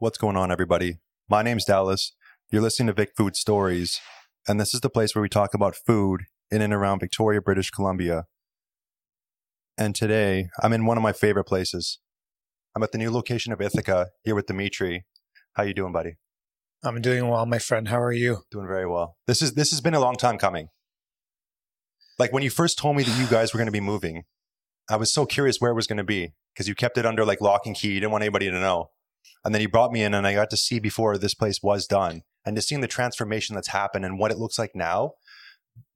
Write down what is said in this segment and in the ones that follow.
What's going on, everybody? My name's Dallas. You're listening to Vic Food Stories, and this is the place where we talk about food in and around Victoria, British Columbia. And today, I'm in one of my favorite places. I'm at the new location of Ithaca here with Dimitri. How you doing, buddy? I'm doing well, my friend. How are you? Doing very well. This is this has been a long time coming. Like when you first told me that you guys were going to be moving, I was so curious where it was going to be because you kept it under like lock and key. You didn't want anybody to know. And then he brought me in and I got to see before this place was done and to seeing the transformation that's happened and what it looks like now.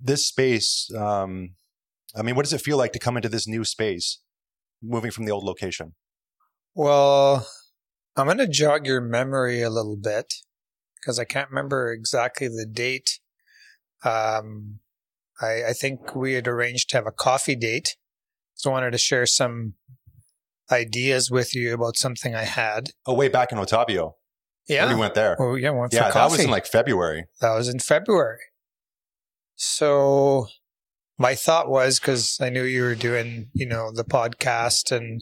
This space, um, I mean, what does it feel like to come into this new space, moving from the old location? Well, I'm going to jog your memory a little bit because I can't remember exactly the date. Um, I, I think we had arranged to have a coffee date. So I wanted to share some ideas with you about something I had. Oh, way back in Ottavio. Yeah. We went there. Oh, yeah, we went yeah, that was in like February. That was in February. So my thought was because I knew you were doing, you know, the podcast and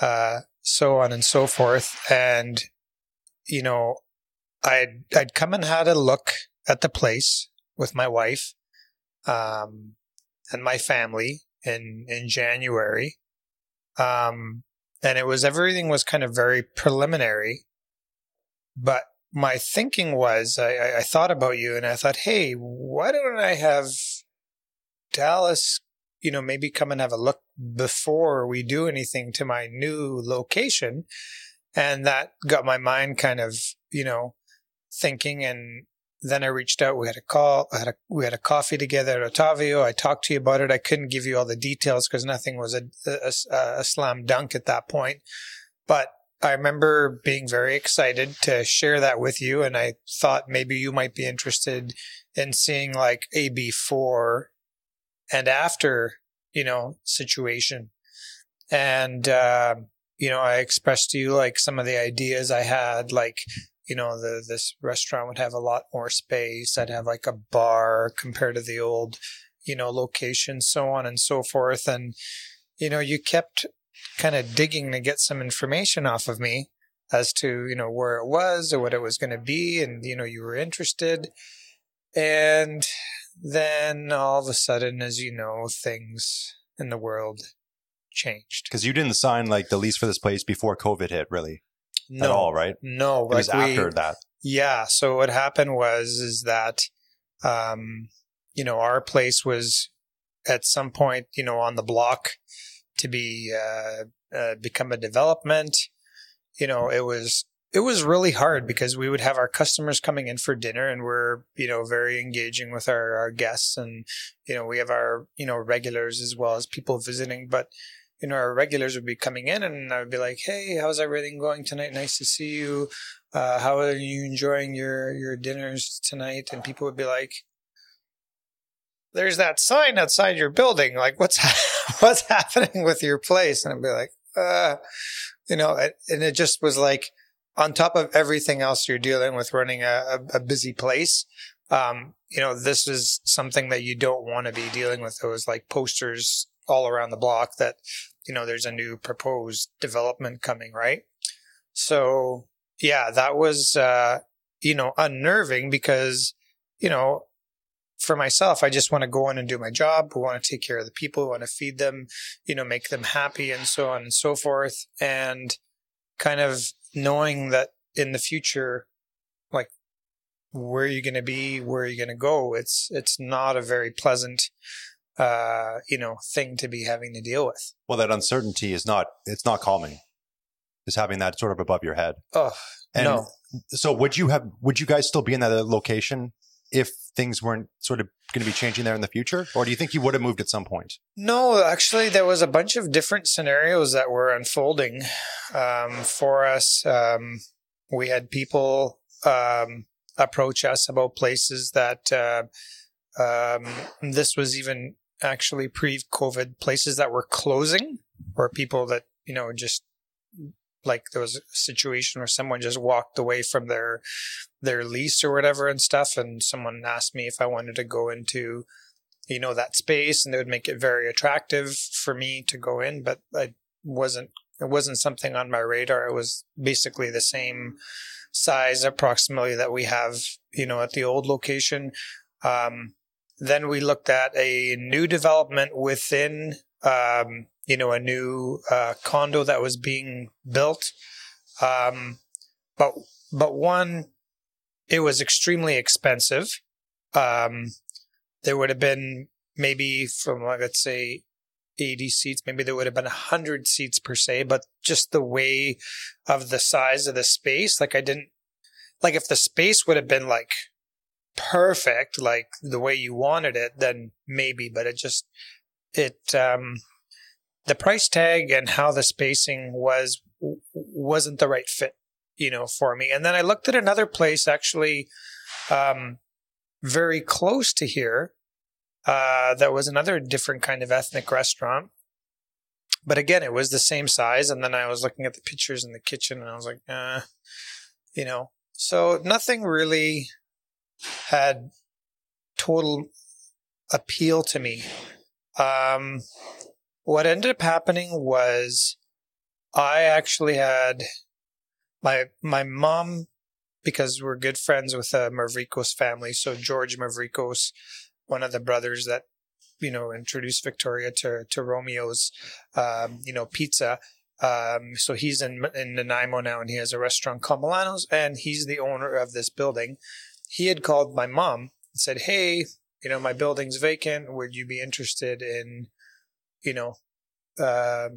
uh, so on and so forth, and you know, I'd I'd come and had a look at the place with my wife, um, and my family in in January, um, and it was everything was kind of very preliminary, but my thinking was I, I, thought about you and I thought, hey, why don't I have Dallas, you know, maybe come and have a look before we do anything to my new location. And that got my mind kind of, you know, thinking. And then I reached out. We had a call. I had a, we had a coffee together at Ottavio. I talked to you about it. I couldn't give you all the details because nothing was a, a, a slam dunk at that point. But I remember being very excited to share that with you. And I thought maybe you might be interested in seeing like a before and after, you know, situation. And, uh, you know, I expressed to you like some of the ideas I had, like, you know, the, this restaurant would have a lot more space. I'd have like a bar compared to the old, you know, location, so on and so forth. And, you know, you kept kind of digging to get some information off of me as to, you know, where it was or what it was going to be. And, you know, you were interested. And then all of a sudden, as you know, things in the world changed. Because you didn't sign like the lease for this place before COVID hit, really, No, at all, right? no, It was like we- after that. Yeah. So what happened was is that um, you know, our place was at some point, you know, on the block to be uh, uh become a development. You know, it was it was really hard because we would have our customers coming in for dinner and we're, you know, very engaging with our, our guests and, you know, we have our, you know, regulars as well as people visiting, but you know, our regulars would be coming in and I would be like, Hey, how's everything going tonight? Nice to see you. Uh, how are you enjoying your, your dinners tonight? And people would be like, there's that sign outside your building. Like what's, what's happening with your place? And I'd be like, uh, you know, and and it just was like, on top of everything else you're dealing with running a, a, a busy place, um, you know, this is something that you don't want to be dealing with. Those like posters all around the block that, you know, there's a new proposed development coming, right? So yeah, that was, uh, you know, unnerving because, you know, for myself, I just want to go in and do my job. We want to take care of the people, we want to feed them, you know, make them happy and so on and so forth. And kind of knowing that in the future, like where are you going to be, where are you going to go? It's it's not a very pleasant, uh, you know, thing to be having to deal with. Well, that uncertainty is not, it's not calming. Is having that sort of above your head. Oh And no, so would you have, would you guys still be in that location if things weren't sort of going to be changing there in the future? Or do you think you would have moved at some point? no. Actually, there was a bunch of different scenarios that were unfolding um, for us. Um, we had people um, approach us about places that uh, um, this was even actually pre-COVID places that were closing, or people that you know just like there was a situation where someone just walked away from their their lease or whatever and stuff, and someone asked me if I wanted to go into you know that space, and they would make it very attractive for me to go in, but I wasn't it wasn't something on my radar. It was basically the same size approximately that we have, you know, at the old location. Um, then we looked at a new development within, um, you know, a new uh, condo that was being built. Um, but but one, it was extremely expensive. Um, there would have been maybe from let's say 80 seats maybe there would have been 100 seats per se but just the way of the size of the space like i didn't like if the space would have been like perfect like the way you wanted it then maybe but it just it um the price tag and how the spacing was wasn't the right fit you know for me and then i looked at another place actually um very close to here uh, that was another different kind of ethnic restaurant. But again, it was the same size. And then I was looking at the pictures in the kitchen and I was like, uh, you know, so nothing really had total appeal to me. Um, what ended up happening was I actually had my my mom because we're good friends with the Mavrikos family. So George Mavrikos one of the brothers that you know introduced Victoria to to Romeo's um, you know pizza. Um, so he's in in Nanaimo now, and he has a restaurant called Milano's, and he's the owner of this building. He had called my mom and said, "Hey, you know my building's vacant. Would you be interested in, you know, uh,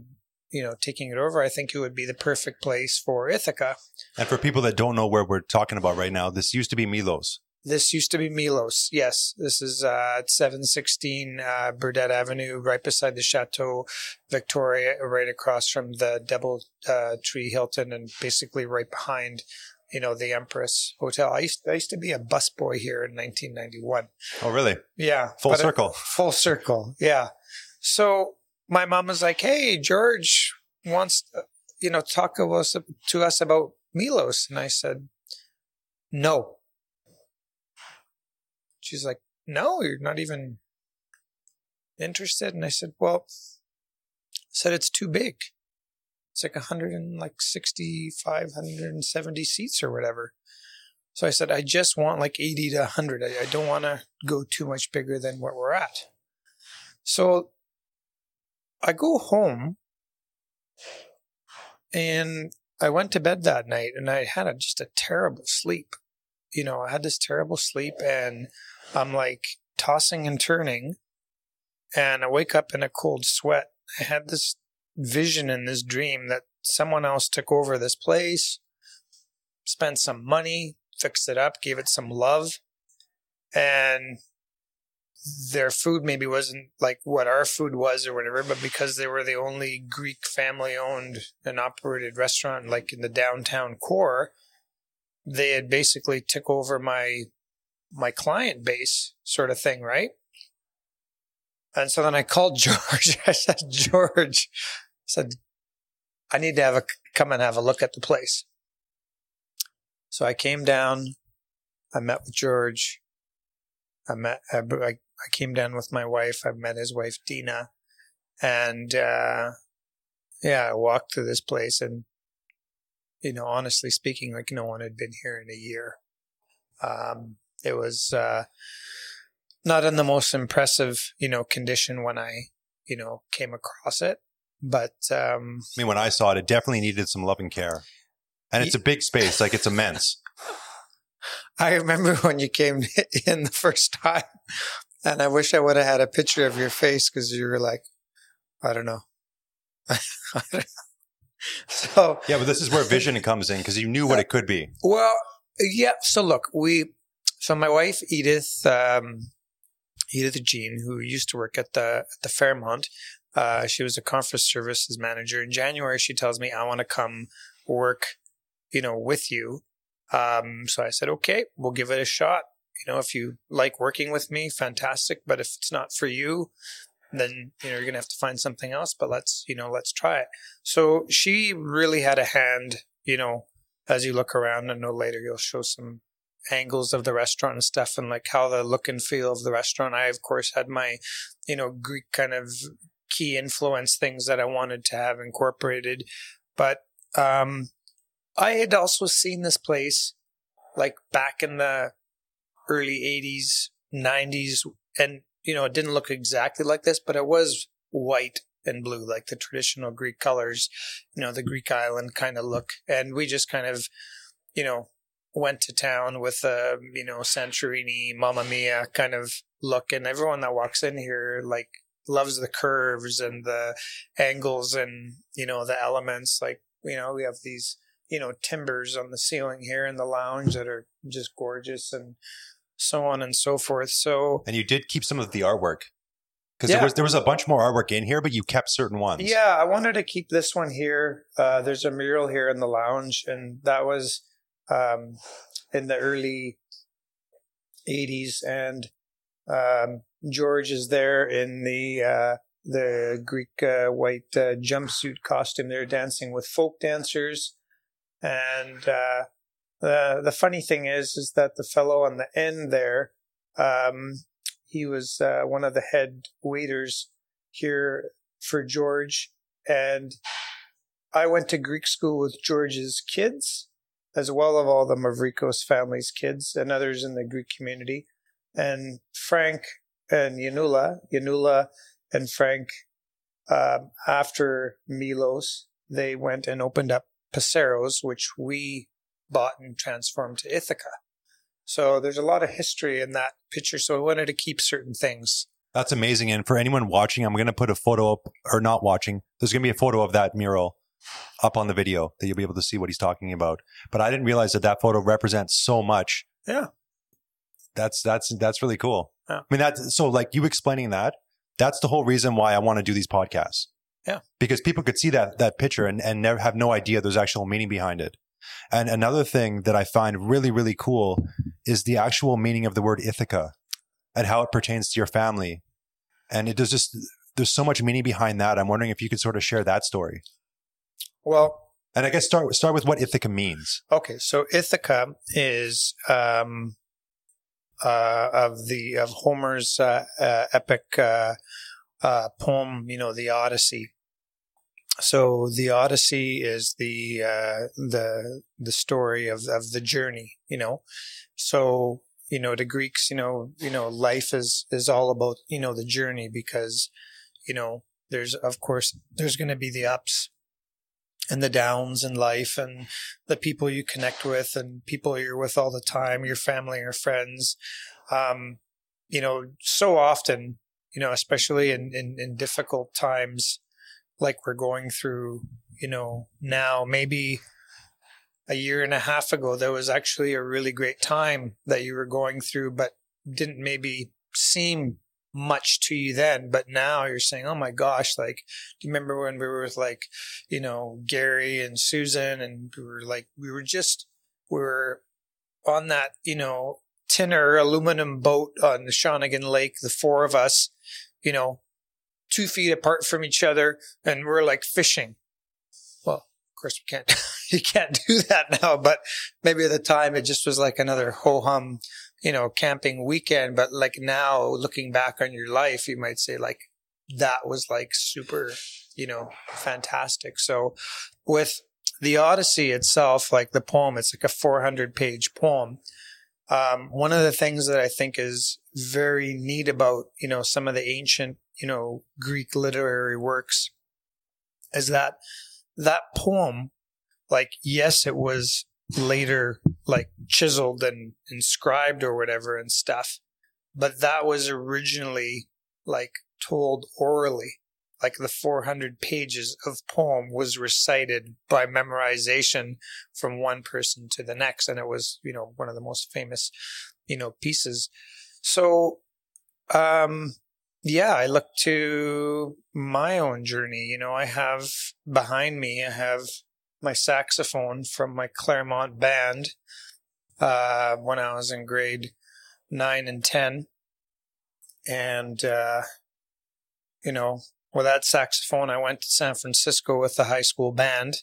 you know, taking it over? I think it would be the perfect place for Ithaca." And for people that don't know where we're talking about right now, this used to be Milos. This used to be Milos. Yes, this is uh, at 716 uh, Burdett Avenue, right beside the Chateau Victoria, right across from the Double uh, Tree Hilton, and basically right behind, you know, the Empress Hotel. I used I used to be a busboy here in 1991. Oh, really? Yeah, full circle. full circle. Yeah. So my mom was like, "Hey, George wants, to, you know, talk to us to us about Milos," and I said, "No." She's like, no, you're not even interested. And I said, well, I said it's too big. It's like 165, 170 seats or whatever. So I said, I just want like 80 to 100. I, I don't want to go too much bigger than what we're at. So I go home and I went to bed that night and I had a, just a terrible sleep. You know, I had this terrible sleep and I'm like tossing and turning, and I wake up in a cold sweat. I had this vision in this dream that someone else took over this place, spent some money, fixed it up, gave it some love, and their food maybe wasn't like what our food was or whatever, but because they were the only Greek family owned and operated restaurant like in the downtown core, they had basically took over my my client base sort of thing, right? And so then I called George. I said, George, said, I need to have a come and have a look at the place. So I came down. I met with George. I met. I, I came down with my wife. I met his wife Dina, and uh, yeah, I walked through this place, and you know, honestly speaking, like no one had been here in a year. Um, it was uh, not in the most impressive, you know, condition when I, you know, came across it. But um, I mean, when I saw it, it definitely needed some love and care, and it's a big space, like it's immense. I remember when you came in the first time, and I wish I would have had a picture of your face because you were like, I don't know. I don't know. So yeah, but this is where vision comes in because you knew what it could be. Well, yeah. So look, we so my wife Edith, um, Edith Jean, who used to work at the at the Fairmont, uh, she was a conference services manager. In January, she tells me, "I want to come work, you know, with you." Um, so I said, "Okay, we'll give it a shot. You know, if you like working with me, fantastic. But if it's not for you, then you know you're gonna have to find something else. But let's you know let's try it." So she really had a hand. You know, as you look around, I know later you'll show some angles of the restaurant and stuff and like how the look and feel of the restaurant. I of course had my, you know, Greek kind of key influence things that I wanted to have incorporated. But um, I had also seen this place like back in the early 80s, 90s, and you know, it didn't look exactly like this, but it was white and blue, like the traditional Greek colors, you know, the Greek island kind of look. And we just kind of, you know, went to town with a, you know, Santorini, Mamma Mia kind of look. And everyone that walks in here, like, loves the curves and the angles and, you know, the elements. Like, you know, we have these, you know, timbers on the ceiling here in the lounge that are just gorgeous and so on and so forth. So, And you did keep some of the artwork because Yeah. there was there was a bunch more artwork in here, but you kept certain ones. Yeah, I wanted to keep this one here. Uh, there's a mural here in the lounge, and that was um, in the early 80s. And um, George is there in the uh, the Greek uh, white uh, jumpsuit costume. They're dancing with folk dancers, and uh, the the funny thing is, is that the fellow on the end there, um, he was uh, one of the head waiters here for George, and I went to Greek school with George's kids, as well as all the Mavrikos family's kids and others in the Greek community. And Frank and Yanula, Yanula and Frank, um, after Milos, they went and opened up Paceros, which we bought and transformed to Ithaca. So there's a lot of history in that picture. So I wanted to keep certain things. That's amazing. And for anyone watching, I'm going to put a photo up or not watching. There's going to be a photo of that mural up on the video that you'll be able to see what he's talking about. But I didn't realize that that photo represents so much. Yeah. That's that's that's really cool. Yeah. I mean that's so like you explaining that. That's the whole reason why I want to do these podcasts. Yeah. Because people could see that that picture and and never have no idea there's actual meaning behind it. And another thing that I find really really cool is the actual meaning of the word Ithaca and how it pertains to your family. And it does just there's so much meaning behind that. I'm wondering if you could sort of share that story. Well, And I guess start start with what Ithaca means. Okay, so Ithaca is um, uh, of the of Homer's uh, uh, epic uh, uh, poem, you know, the Odyssey. So the Odyssey is the uh, the the story of of the journey, you know. So you know, the Greeks, you know, you know, life is is all about you know the journey because you know there's of course there's going to be the ups and the downs in life and the people you connect with and people you're with all the time, your family or friends. Um, you know, so often, you know, especially in, in, in difficult times like we're going through, you know, now, maybe a year and a half ago, there was actually a really great time that you were going through, but didn't maybe seem much to you then. But now you're saying, oh my gosh, like, do you remember when we were with like, you know, Gary and Susan and we were like, we were just, we were on that, you know, tinner aluminum boat on the Shawnigan Lake, the four of us, you know, two feet apart from each other and we're like fishing. Well, of course we can't, you can't do that now, but maybe at the time it just was like another ho hum, you know, camping weekend. But like now looking back on your life, you might say like that was like super, you know, fantastic. So with the Odyssey itself, like the poem, it's like a 400 page poem. Um, one of the things that I think is very neat about, you know, some of the ancient, you know, Greek literary works is that that poem, like, yes, it was later like chiseled and inscribed or whatever and stuff, but that was originally like told orally. Like the 400 pages of poem was recited by memorization from one person to the next. And it was, you know, one of the most famous, you know, pieces. So, um, yeah, I look to my own journey. You know, I have behind me, I have my saxophone from my Claremont band uh, when I was in grade nine and 10. And, uh, you know, with that saxophone, I went to San Francisco with the high school band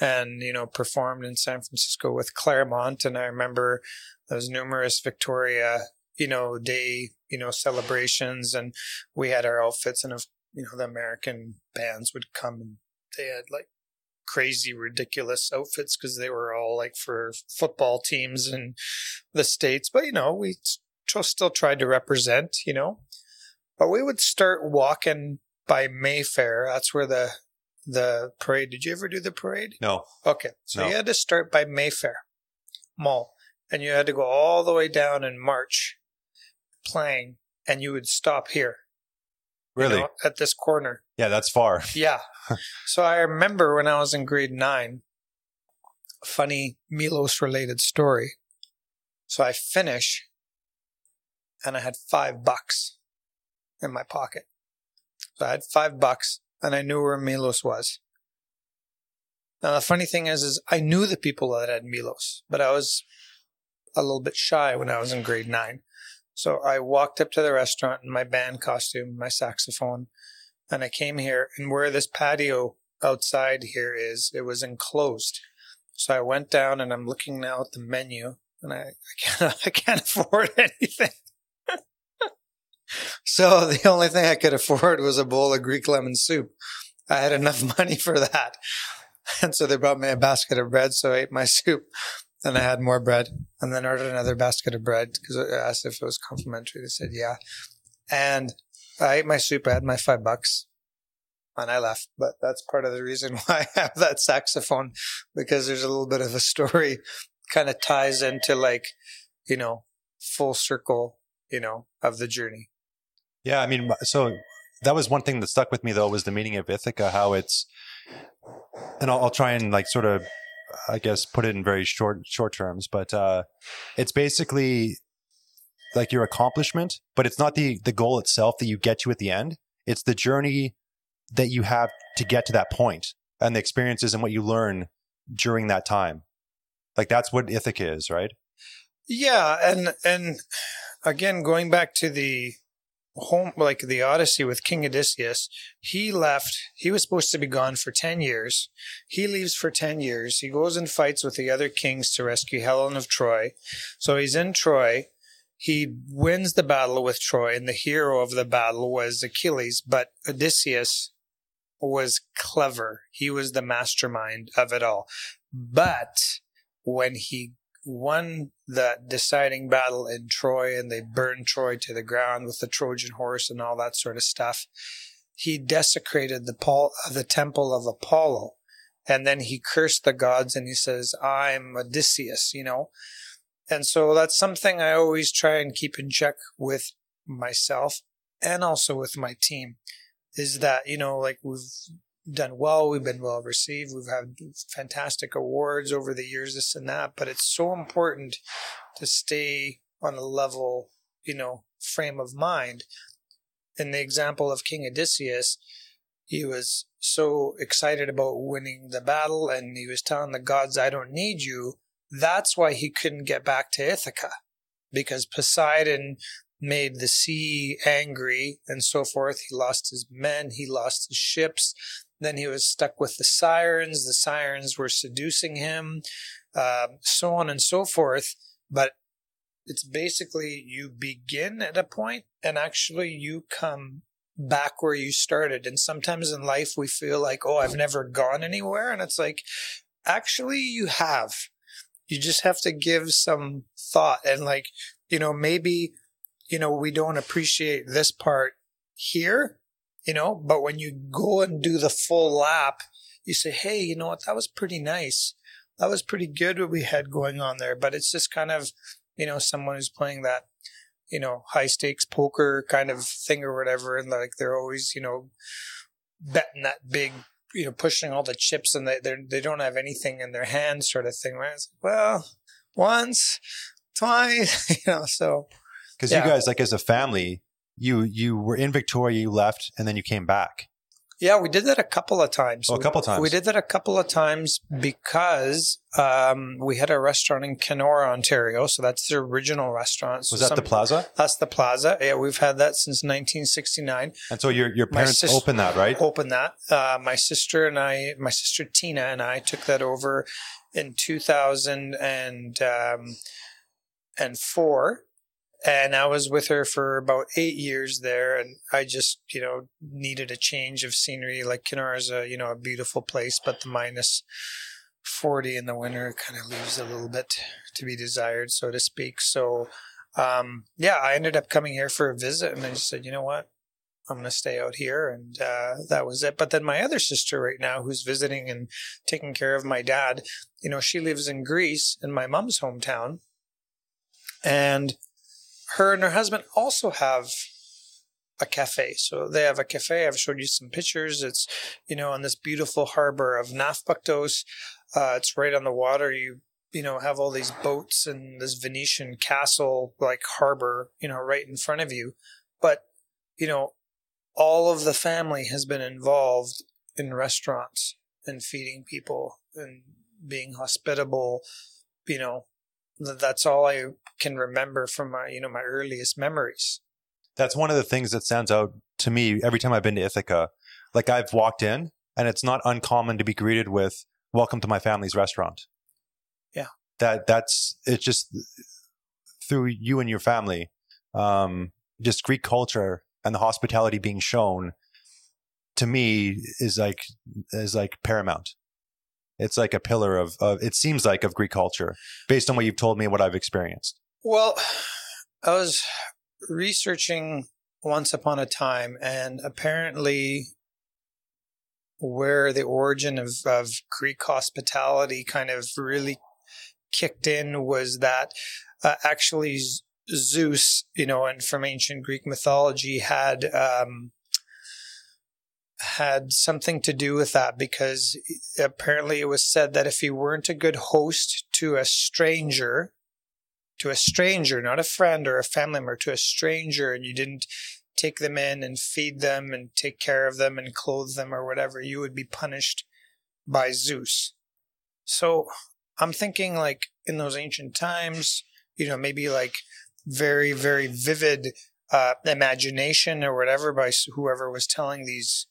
and, you know, performed in San Francisco with Claremont. And I remember those numerous Victoria, you know, day, you know, celebrations and we had our outfits. And, of, you know, the American bands would come and they had like crazy, ridiculous outfits because they were all like for football teams in the States. But, you know, we still tried to represent, you know. But we would start walking by Mayfair. That's where the the parade. Did you ever do the parade? No. Okay. So No. you had to start by Mayfair Mall and you had to go all the way down and march playing and you would stop here. You Really? know, at this corner. Yeah, that's far. Yeah. so I remember when I was in grade nine, funny Milos related story. So I finish and I had five bucks in my pocket. So I had five bucks and I knew where Milos was. Now the funny thing is, is I knew the people that had Milos, but I was a little bit shy when I was in grade nine. So I walked up to the restaurant in my band costume, my saxophone, and I came here and where this patio outside here is, it was enclosed. So I went down and I'm looking now at the menu and I, I can't I can't afford anything. so the only thing I could afford was a bowl of Greek lemon soup. I had enough money for that. And so they brought me a basket of bread, so I ate my soup. Then I had more bread and then ordered another basket of bread because I asked if it was complimentary. They said, yeah. And I ate my soup. I had my five bucks and I left. But that's part of the reason why I have that saxophone because there's a little bit of a story kind of ties into like, you know, full circle, you know, of the journey. Yeah, I mean, so that was one thing that stuck with me though was the meaning of Ithaca, how it's, and I'll, I'll try and like sort of, I guess, put it in very short short terms, but uh, it's basically like your accomplishment, but it's not the the goal itself that you get to at the end. It's the journey that you have to get to that point, and the experiences and what you learn during that time. Like that's what Ithaca is, right? Yeah, and and again, going back to the home, like the Odyssey with King Odysseus, he left. He was supposed to be gone for ten years. He leaves for ten years. He goes and fights with the other kings to rescue Helen of Troy. So he's in Troy. He wins the battle with Troy, and the hero of the battle was Achilles. But Odysseus was clever. He was the mastermind of it all. But when he won the deciding battle in Troy and they burned Troy to the ground with the Trojan horse and all that sort of stuff. He desecrated the Paul, the temple of Apollo. And then he cursed the gods and he says, I'm Odysseus, you know? And so that's something I always try and keep in check with myself and also with my team is that, you know, like we've done well. We've been well received. We've had fantastic awards over the years, this and that. But it's so important to stay on a level, you know, frame of mind. In the example of King Odysseus, he was so excited about winning the battle and he was telling the gods, I don't need you. That's why he couldn't get back to Ithaca because Poseidon made the sea angry and so forth. He lost his men, he lost his ships. Then he was stuck with the sirens. The sirens were seducing him, uh, so on and so forth. But it's basically you begin at a point and actually you come back where you started. And sometimes in life we feel like, oh, I've never gone anywhere. And it's like, actually, you have. You just have to give some thought and, like, you know, maybe, you know, we don't appreciate this part here, you know, but when you go and do the full lap, you say, hey, you know what, that was pretty nice. That was pretty good what we had going on there. But it's just kind of, you know, someone who's playing that, you know, high stakes poker kind of thing or whatever. And like they're always, you know, betting that big, you know, pushing all the chips and they they're, they don't have anything in their hands sort of thing. Right? It's like, well, once, twice, you know, so. Because Yeah. you guys, like as a family, you you were in Victoria, you left, and then you came back. Yeah, we did that a couple of times. Oh, a couple times. We did that a couple of times because um, we had a restaurant in Kenora, Ontario. So that's the original restaurant. So Was that some- the plaza? That's the plaza. Yeah, we've had that since 1969. And so your your parents sis- opened that, right? Opened that. Uh, my sister and I, my sister Tina and I took that over in 2000 and, um, and four. And I was with her for about eight years there, and I just, you know, needed a change of scenery. Like Kenora is a, you know, a beautiful place, but the minus 40 in the winter kind of leaves a little bit to be desired, so to speak. So, um, yeah, I ended up coming here for a visit, and I just said, you know what, I'm going to stay out here. And uh, that was it. But then my other sister right now, who's visiting and taking care of my dad, you know, she lives in Greece in my mom's hometown. And her and her husband also have a cafe. So they have a cafe. I've showed you some pictures. It's, you know, on this beautiful harbor of Nafpaktos. Uh, it's right on the water. You, you know, have all these boats and this Venetian castle like harbor, you know, right in front of you. But, you know, all of the family has been involved in restaurants and feeding people and being hospitable, you know, that's all I can remember from my, you know, my earliest memories. That's one of the things that stands out to me every time I've been to Ithaca. Like I've walked in and it's not uncommon to be greeted with welcome to my family's restaurant. Yeah. That that's it's just through you and your family. Um just Greek culture and the hospitality being shown to me is like is like paramount. It's like a pillar of, of it seems like of Greek culture based on what you've told me and what I've experienced. Well, I was researching once upon a time and apparently where the origin of, of Greek hospitality kind of really kicked in was that uh, actually Zeus, you know, and from ancient Greek mythology had um, had something to do with that because apparently it was said that if you weren't a good host to a stranger, to a stranger, not a friend or a family member, to a stranger, and you didn't take them in and feed them and take care of them and clothe them or whatever, you would be punished by Zeus. So I'm thinking like in those ancient times, you know, maybe like very, very vivid uh, imagination or whatever by whoever was telling these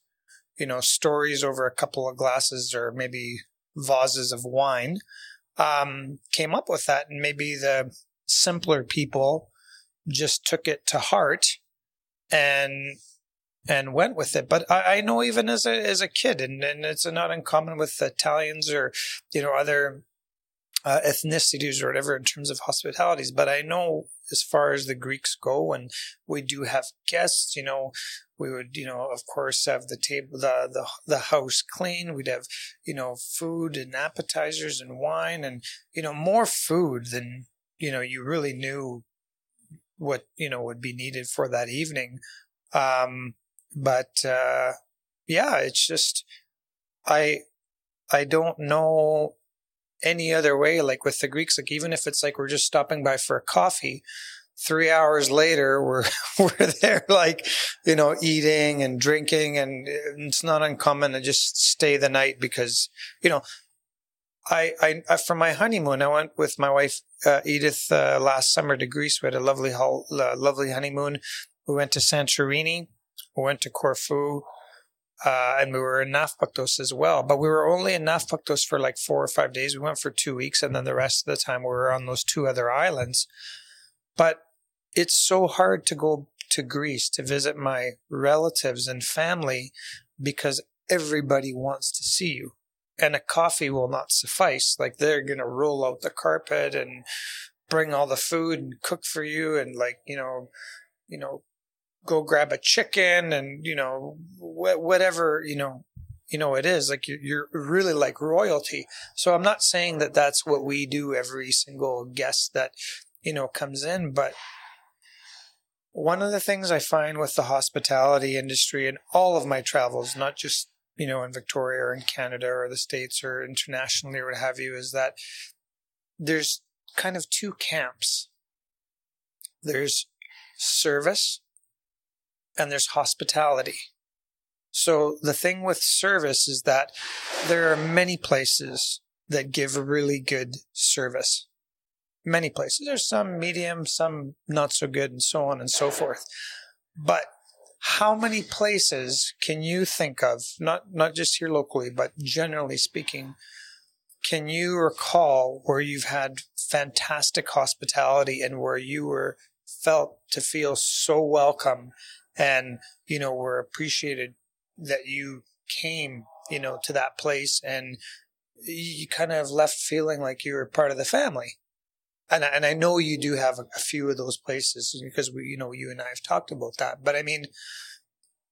you know, stories over a couple of glasses or maybe vases of wine, um, came up with that. And maybe the simpler people just took it to heart and and went with it. But I, I know even as a as a kid, and, and it's not uncommon with Italians or you know other uh, ethnicities or whatever in terms of hospitalities. But I know as far as the Greeks go, and we do have guests, you know, we would, you know, of course, have the table, the, the, the house clean. We'd have, you know, food and appetizers and wine and, you know, more food than, you know, you really knew what, you know, would be needed for that evening. Um, but, uh, yeah, it's just, I, I don't know any other way, like with the Greeks, like even if it's like we're just stopping by for a coffee, three hours later we're we're there like you know eating and drinking and it's not uncommon to just stay the night because you know I, I, I for my honeymoon, I went with my wife uh, Edith uh, last summer to Greece. We had a lovely, uh, lovely honeymoon. We went to Santorini, we went to Corfu, uh, and we were in Nafpaktos as well. But we were only in Nafpaktos for like four or five days. We went for two weeks, and then the rest of the time we were on those two other islands. But it's so hard to go to Greece to visit my relatives and family because everybody wants to see you. And a coffee will not suffice. Like they're going to roll out the carpet and bring all the food and cook for you and like, you know, you know, go grab a chicken and, you know, wh- whatever, you know, you know, it is like you're, you're really like royalty. So I'm not saying that that's what we do every single guest that, you know, comes in, but one of the things I find with the hospitality industry in all of my travels, not just, you know, in Victoria or in Canada or the States or internationally or what have you, is that there's kind of two camps. There's service and there's hospitality. So the thing with service is that there are many places that give really good service many places. There's some medium, some not so good, and so on and so forth. But how many places can you think of, not, not just here locally, but generally speaking, can you recall where you've had fantastic hospitality and where you were felt to feel so welcome and, you know, were appreciated that you came, you know, to that place and you kind of left feeling like you were part of the family. And, I- and I know you do have a, a few of those places because we, you know, you and I have talked about that. But I mean,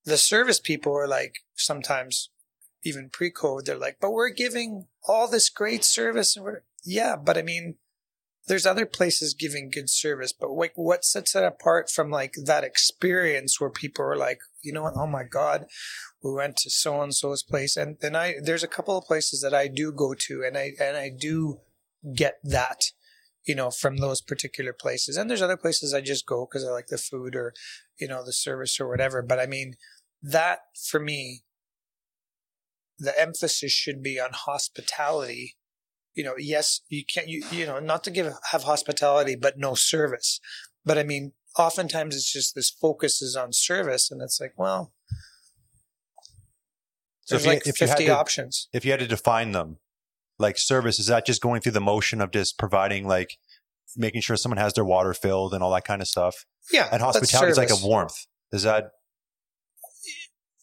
the service people are like sometimes even pre-COVID, they're like, but we're giving all this great service. And we're, yeah, but I mean, there's other places giving good service, but like what sets it apart from like that experience where people are like, you know what? Oh my God, we went to so and so's place. And then I, there's a couple of places that I do go to and I, and I do get that, you know, from those particular places. And there's other places I just go because I like the food or, you know, the service or whatever. But I mean, that for me, the emphasis should be on hospitality you know, yes, you can't, you, you know, not to give, have hospitality, but no service. But I mean, oftentimes it's just this focus is on service and it's like, well, So there's if you- like if you had 50 to- options. If you had to define them, like service, is that just going through the motion of just providing like making sure someone has their water filled and all that kind of stuff? Yeah. And hospitality is like a warmth. Is that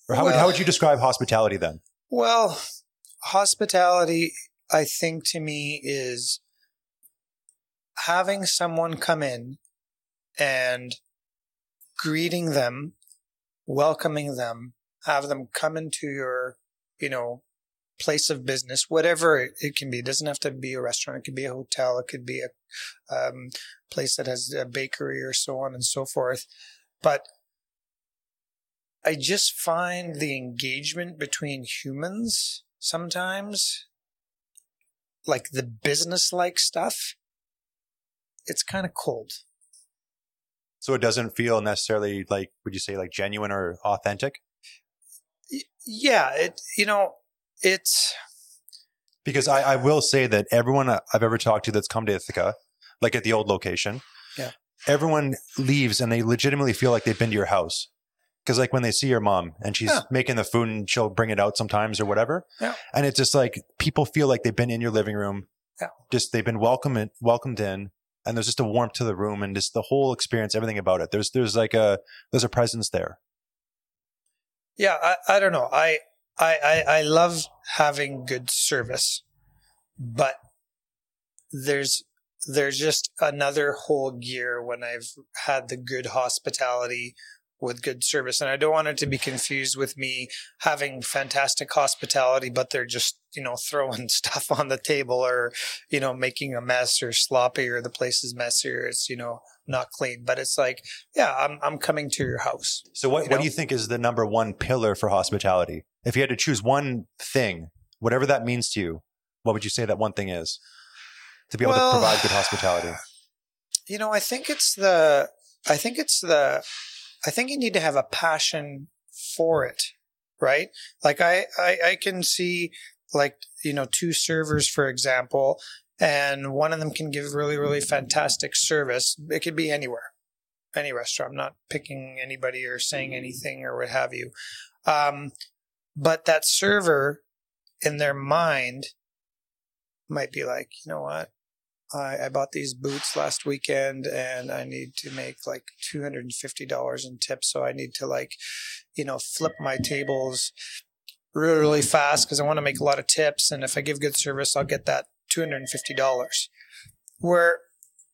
or how would how would you describe hospitality then? Well, hospitality, I think to me is having someone come in and greeting them, welcoming them, have them come into your, you know, place of business, whatever it, can be. It doesn't have to be a restaurant. It could be a hotel. It could be a um, place that has a bakery or so on and so forth. But I just find the engagement between humans sometimes, like the business like stuff, it's kind of cold. So it doesn't feel necessarily like would you say like genuine or authentic? Yeah, it, you know, it's, Because I, I will say that everyone I've ever talked to that's come to Ithaca, like at the old location, Yeah. everyone leaves and they legitimately feel like they've been to your house. Because like when they see your mom and she's Yeah. making the food and she'll bring it out sometimes or whatever, Yeah. and it's just like people feel like they've been in your living room, Yeah. just they've been welcomed welcomed in, and there's just a warmth to the room and just the whole experience, everything about it. There's there's like a there's a presence there. yeah, I, I don't know. I, I, I, I love having good service, but there's, there's just another whole gear when I've had the good hospitality with good service. And I don't want it to be confused with me having fantastic hospitality, but they're just, you know, throwing stuff on the table or, you know, making a mess or sloppy or the place is messy or it's, you know, not clean. But it's like, yeah, I'm, I'm coming to your house. So what, You what know? do you think is the number one pillar for hospitality? If you had to choose one thing, whatever that means to you, what would you say that one thing is to be able Well- to provide good hospitality? You know, I think it's the, I think it's the, I think you need to have a passion for it, right? Like I, I, I can see like, you know, two servers, for example, and one of them can give really, really fantastic service. It could be anywhere, any restaurant. I'm not picking anybody or saying anything or what have you. Um, but that server in their mind might be like, you know what? I, I bought these boots last weekend and I need to make like $250 in tips. So I need to like, you know, flip my tables really, really fast because I want to make a lot of tips. And if I give good service, I'll get that $250. Where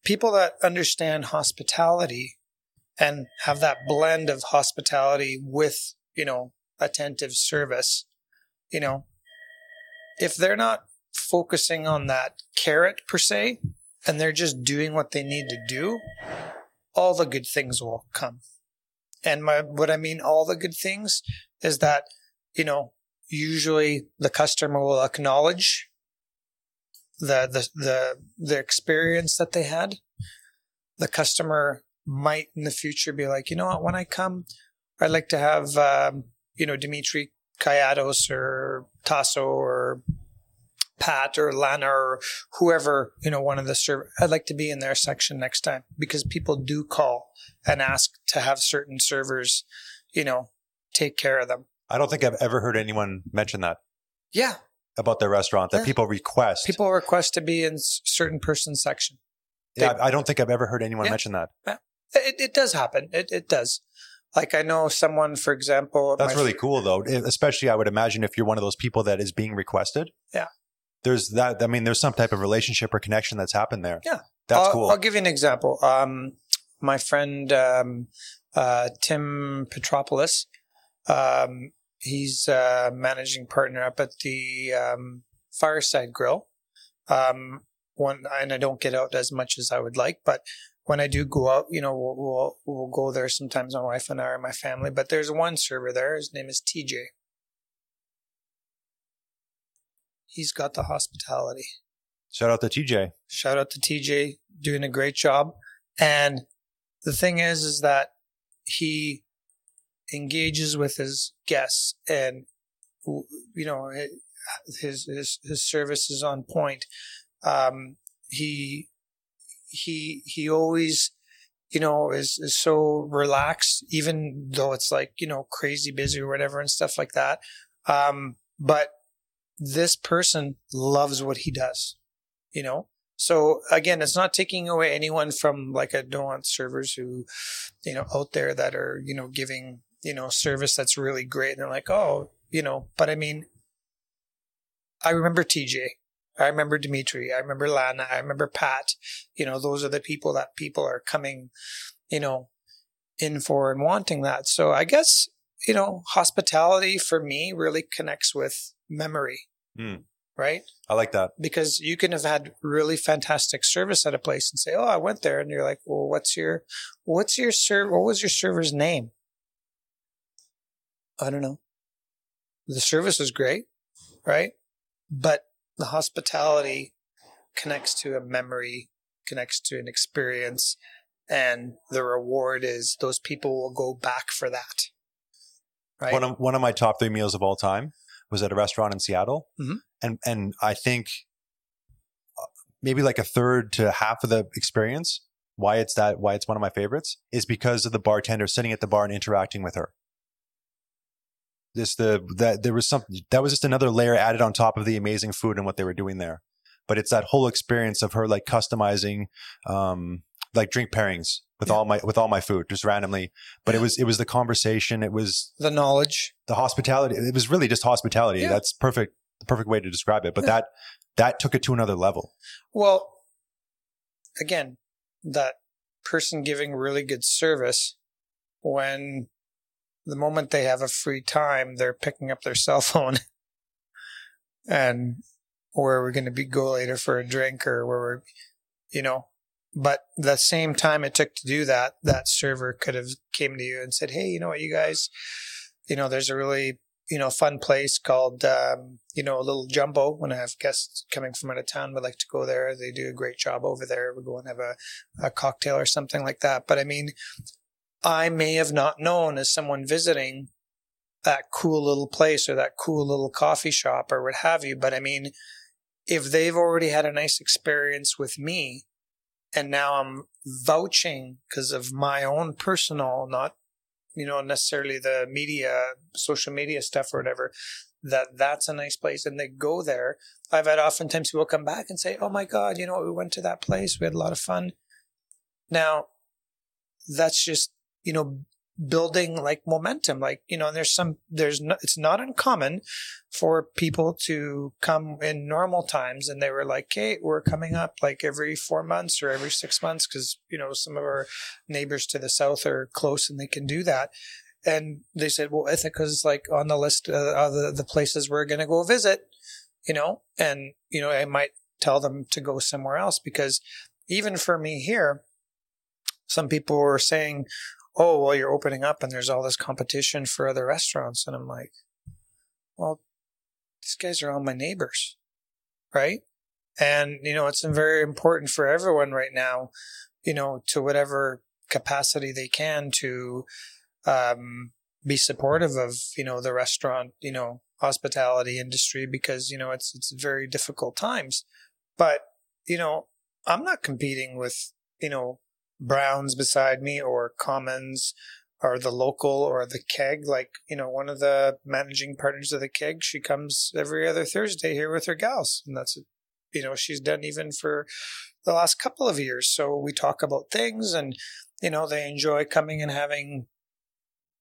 people that understand hospitality and have that blend of hospitality with, you know, attentive service, you know, if they're not focusing on that carrot per se, and they're just doing what they need to do, all the good things will come. And my, what I mean, all the good things is that, you know, usually the customer will acknowledge the, the, the, the experience that they had. The customer might in the future be like, you know what, when I come, I'd like to have, um, you know, Dimitri Kayados or Tasso or Pat or Lana or whoever, you know, one of the serv I'd like to be in their section next time because people do call and ask to have certain servers, you know, take care of them. I don't think I've ever heard anyone mention that Yeah. about their restaurant that Yeah. people request. People request to be in certain person's section. yeah, I I don't think I've ever heard anyone Yeah. mention that. It, it does happen. It, it does. Like I know someone, for example. That's really cool, though. Especially, I would imagine if you're one of those people that is being requested. Yeah. There's that. I mean, there's some type of relationship or connection that's happened there. Yeah. That's I'll, cool. I'll give you an example. Um, my friend um, uh, Tim Petropoulos, um, he's a managing partner up at the um, Fireside Grill. Um, one, and I don't get out as much as I would like, but when I do go out, you know, we'll, we'll, we'll go there sometimes, my wife and I or my family. But there's one server there. His name is TJ. He's got the hospitality. Shout out to TJ. Shout out to TJ doing a great job. And the thing is, is that he engages with his guests and, you know, his, his, his service is on point. Um, he, he, he always, you know, is, is so relaxed, even though it's like, you know, crazy busy or whatever and stuff like that. Um, but this person loves what he does you know? So again it's not taking away anyone from like don't want servers who you know out there that are you know giving you know service that's really great. And they're like oh you know? But i mean i remember tj i remember dimitri i remember lana i remember pat you know those are the people that people are coming you know in for and wanting that so i guess you know hospitality for me really connects with memory Hmm. right I like that. because you can have had really fantastic service at a place and say, "Oh, I went there," and you're like, "Well, what's your, what's your serv? What was your server's name?" I don't know. The service was great, right? But the hospitality connects to a memory, connects to an experience, and the reward is those people will go back for that. Right? One of one of my top three meals of all time was at a restaurant in Seattle, Mhm. and and I think uh, maybe like a third to half of the experience why it's that why it's one of my favorites is because of the bartender sitting at the bar and interacting with her. This the that there was something that was just another layer added on top of the amazing food and what they were doing there. But it's that whole experience of her like customizing um like drink pairings with Yeah. all my with all my food just randomly. But it was it was the conversation, it was the knowledge. the hospitality it was really just hospitality Yeah. that's perfect the perfect way to describe it but that that took it to another level Well, again, that person giving really good service when the moment they have a free time, they're picking up their cell phone and where we're going to be go later for a drink or where we're, you know, but the same time it took to do that, that server could have came to you and said, Hey, you know what, you guys, you know, there's a really, you know, fun place called, um, you know, a little jumbo. When I have guests coming from out of town, we like to go there. They do a great job over there. We go and have a, a cocktail or something like that. But I mean, I may have not known as someone visiting that cool little place or that cool little coffee shop or what have you. But I mean, if they've already had a nice experience with me and now I'm vouching because of my own personal, not, you know, necessarily the media, social media stuff or whatever, that that's a nice place. And they go there. I've had oftentimes people come back and say, Oh my God, you know, we went to that place. We had a lot of fun. Now that's just, you know, building like momentum. Like, you know, there's some, there's no, it's not uncommon for people to come in normal times and they were like, Hey, we're coming up like every four months or every six months. Cause, you know, some of our neighbors to the south are close and they can do that. And they said, well, Ithaca's like on the list uh, of the, the places we're going to go visit, you know, and, you know, I might tell them to go somewhere else because even for me here, some people were saying, oh, well, you're opening up and there's all this competition for other restaurants. And I'm like, well, these guys are all my neighbors, right? And, you know, it's very important for everyone right now, you know, to whatever capacity they can to um, be supportive of, you know, the restaurant, you know, hospitality industry because, you know, it's, it's very difficult times. But, you know, I'm not competing with, you know, Browns beside me or Commons or the local or the keg. Like, you know, one of the managing partners of the keg, she comes every other Thursday here with her gals. And that's, you know she's done even for the last couple of years. So we talk about things, and you know they enjoy coming and having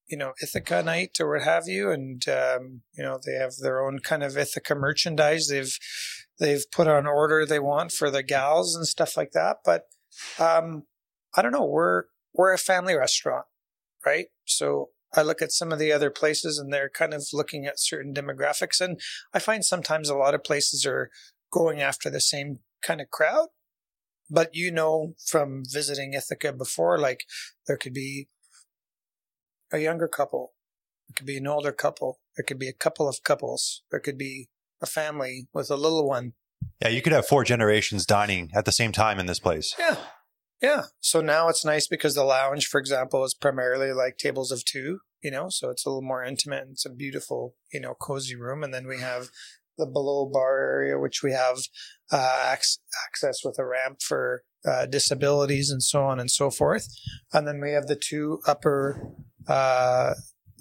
you know Ithaca night or what have you, and um, you know they have their own kind of Ithaca merchandise. They've they've put on order they want for the gals and stuff like that. But um, I don't know. We're we're a family restaurant, right? So I look at some of the other places and they're kind of looking at certain demographics. And I find sometimes a lot of places are going after the same kind of crowd. But you know, from visiting Ithaca before, like there could be a younger couple, it could be an older couple, there could be a couple of couples, there could be a family with a little one. Yeah, you could have four generations dining at the same time in this place. Yeah. Yeah. So now it's nice because the lounge, for example, is primarily like tables of two, you know, so it's a little more intimate and it's a beautiful, you know, cozy room. And then we have the below bar area, which we have uh, access with a ramp for uh, disabilities and so on and so forth. And then we have the two upper, uh,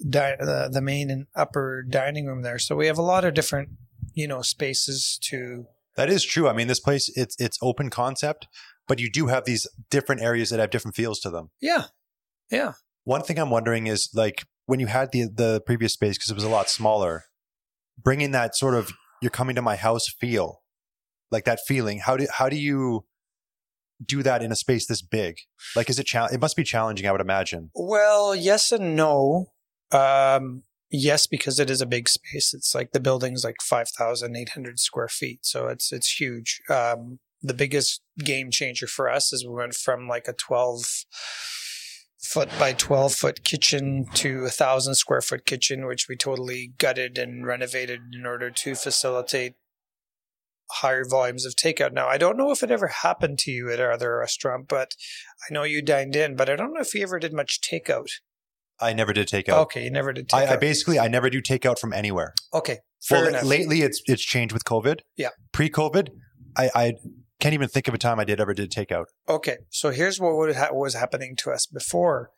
di- the, the main and upper dining room there. So we have a lot of different, you know, spaces to. That is true. I mean, this place, it's, it's open concept but you do have these different areas that have different feels to them. Yeah. Yeah. One thing I'm wondering is like when you had the the previous space because it was a lot smaller, bringing that sort of you're coming to my house feel, like that feeling. How do how do you do that in a space this big? Like, is it chal- It must be challenging, I would imagine. Well, yes and no. Um, yes, because it is a big space. It's like the building's like five thousand eight hundred square feet, so it's it's huge. Um, the biggest game changer for us is we went from like a 12 foot by 12 foot kitchen to a thousand square foot kitchen, which we totally gutted and renovated in order to facilitate higher volumes of takeout. Now, I don't know if it ever happened to you at our other restaurant, but I know you dined in, but I don't know if you ever did much takeout. I never did takeout. Okay, you never did takeout. I, I basically I never do takeout from anywhere. Okay, fair well, enough. Lately, it's it's changed with COVID. Yeah, pre-COVID, I, I can't even think of a time I did ever did takeout. Okay, so here's what ha- was happening to us before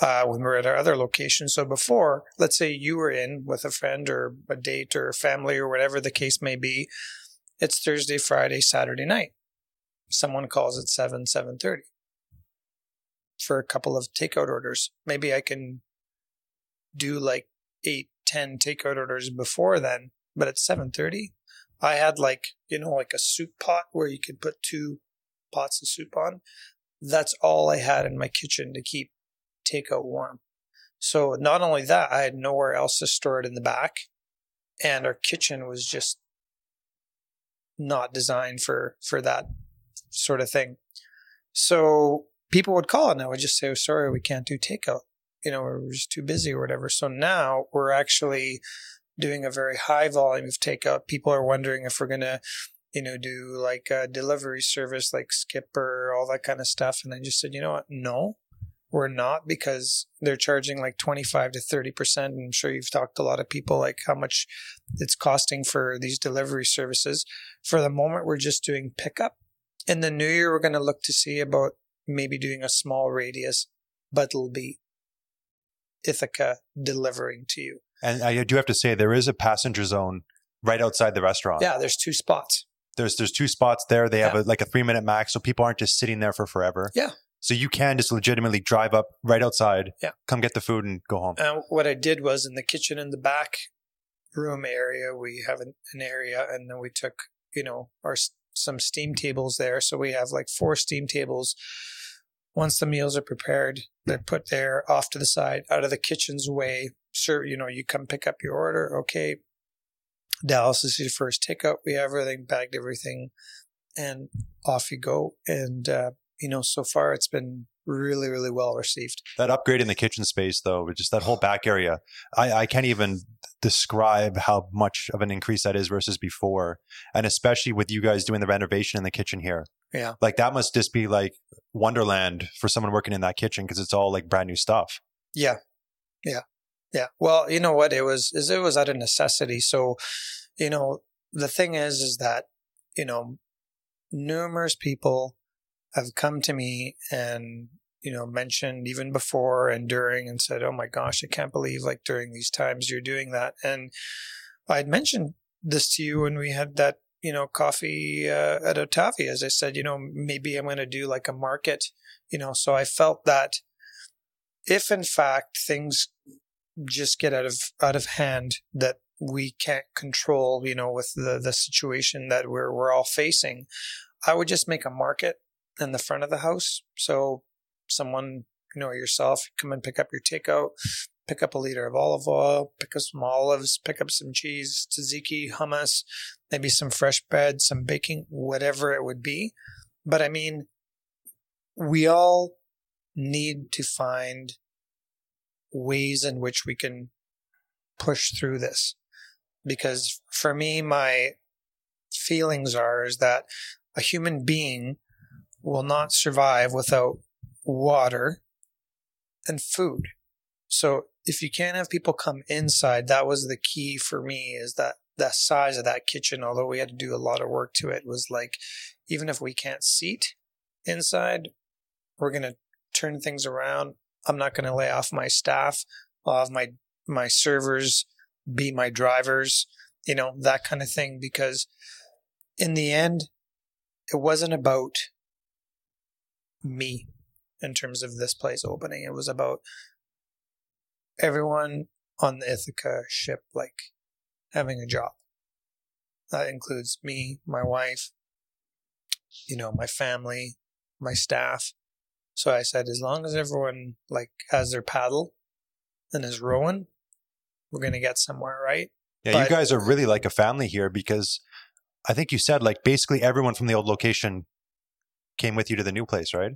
uh, when we were at our other location. So before, let's say you were in with a friend or a date or family or whatever the case may be. It's Thursday, Friday, Saturday night. Someone calls at seven, seven thirty for a couple of takeout orders. Maybe I can do like eight, ten takeout orders before then, but at seven thirty, I had like, you know, like a soup pot where you could put two pots of soup on. That's all I had in my kitchen to keep takeout warm. So not only that, I had nowhere else to store it in the back. And our kitchen was just not designed for, for that sort of thing. So people would call and I would just say, oh, sorry, we can't do takeout. You know, we're just too busy or whatever. So now we're actually doing a very high volume of takeout. People are wondering if we're going to, you know, do like a delivery service like Skipper, all that kind of stuff. And I just said, you know what? No, we're not because they're charging like 25 to 30%. And I'm sure you've talked to a lot of people like how much it's costing for these delivery services. For the moment, we're just doing pickup. In the new year, we're going to look to see about maybe doing a small radius, but it'll be Ithaca delivering to you. And I do have to say, there is a passenger zone right outside the restaurant. Yeah, there's two spots. There's there's two spots there. They have a, like a three minute max, so people aren't just sitting there for forever. Yeah. So you can just legitimately drive up right outside, yeah. come get the food and go home. And what I did was in the kitchen in the back room area, we have an, an area, and then we took you know our some steam tables there. So we have like four steam tables once the meals are prepared, they're put there off to the side, out of the kitchen's way. Sir, you know, you come pick up your order. Okay. Dallas is your first takeout. We have everything bagged, everything, and off you go. And, uh, you know, so far it's been really, really well received. That upgrade in the kitchen space, though, just that whole back area, I, I can't even describe how much of an increase that is versus before. And especially with you guys doing the renovation in the kitchen here. Yeah. Like that must just be like wonderland for someone working in that kitchen because it's all like brand new stuff. Yeah. Yeah. Yeah. Well, you know what? It was, is it was out of necessity. So, you know, the thing is, is that, you know, numerous people have come to me and, you know, mentioned even before and during and said, Oh my gosh, I can't believe like during these times you're doing that. And I'd mentioned this to you when we had that you know, coffee uh, at Ottavio's. I said, you know, maybe I'm going to do like a market, you know. So I felt that if in fact things just get out of out of hand that we can't control, you know, with the the situation that we're we're all facing, I would just make a market in the front of the house. So someone, you know, yourself, come and pick up your takeout, pick up a liter of olive oil, pick up some olives, pick up some cheese, tzatziki, hummus, maybe some fresh bread, some baking, whatever it would be. But I mean, we all need to find ways in which we can push through this. Because for me, my feelings are is that a human being will not survive without water and food. So if you can't have people come inside, that was the key for me is that the size of that kitchen, although we had to do a lot of work to it, was like, even if we can't seat inside, we're going to turn things around. I'm not going to lay off my staff. I'll have my, my servers be my drivers, you know, that kind of thing. Because in the end, it wasn't about me in terms of this place opening. It was about everyone on the Ithaca ship, like having a job. That includes me, my wife, you know, my family, my staff. So I said, as long as everyone like has their paddle and is rowing, we're gonna get somewhere, right? Yeah, But- you guys are really like a family here because I think you said like basically everyone from the old location came with you to the new place, right?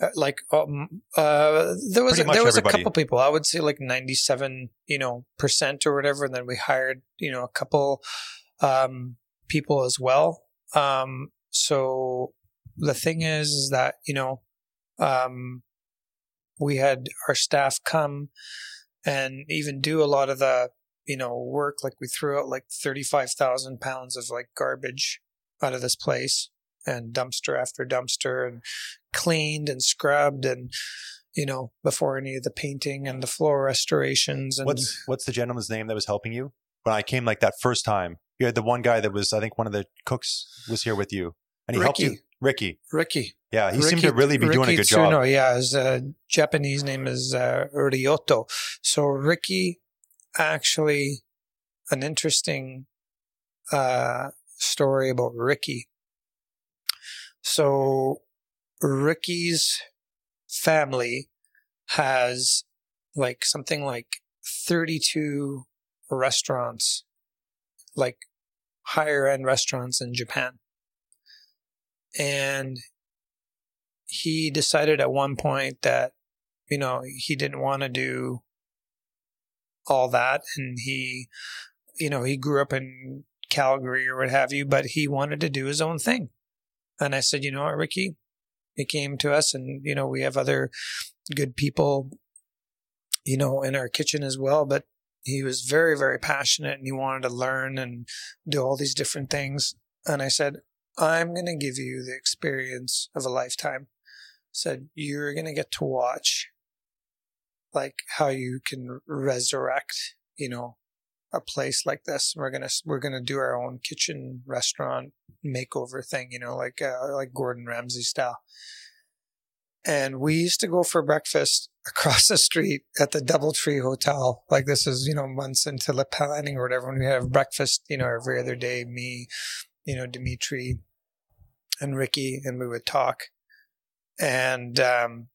Uh, like um, uh, there was much there was everybody. a couple people. I would say like ninety seven, you know, percent or whatever. And then we hired, you know, a couple um, people as well. Um, so the thing is, is that you know, um, we had our staff come and even do a lot of the you know work. Like we threw out like thirty five thousand pounds of like garbage out of this place and dumpster after dumpster and cleaned and scrubbed and you know before any of the painting and the floor restorations and What's what's the gentleman's name that was helping you when I came like that first time? You had the one guy that was I think one of the cooks was here with you, and he helped you. Ricky. Ricky, Ricky. yeah, he Ricky, seemed to really be doing a Ricky good job. Yeah, his uh, Japanese name is uh, Ryoto. So Ricky, actually, an interesting uh, story about Ricky. So Ricky's family has like something like 32 restaurants, like higher end restaurants in Japan. And he decided at one point that, you know, he didn't want to do all that. And he, you know, he grew up in Calgary or what have you, but he wanted to do his own thing. And I said, you know what, Ricky? He came to us and, you know, we have other good people, you know, in our kitchen as well, but he was very, very passionate and he wanted to learn and do all these different things. And I said, I'm going to give you the experience of a lifetime. Said, you're going to get to watch like how you can resurrect, you know, a place like this. We're going to, we're going to do our own kitchen restaurant makeover thing, you know, like, uh, like Gordon Ramsay style. And we used to go for breakfast across the street at the Doubletree Hotel. Like this is, you know, months into the planning or whatever. When we have breakfast, you know, every other day, me, you know, Dimitri and Ricky, and we would talk. And um,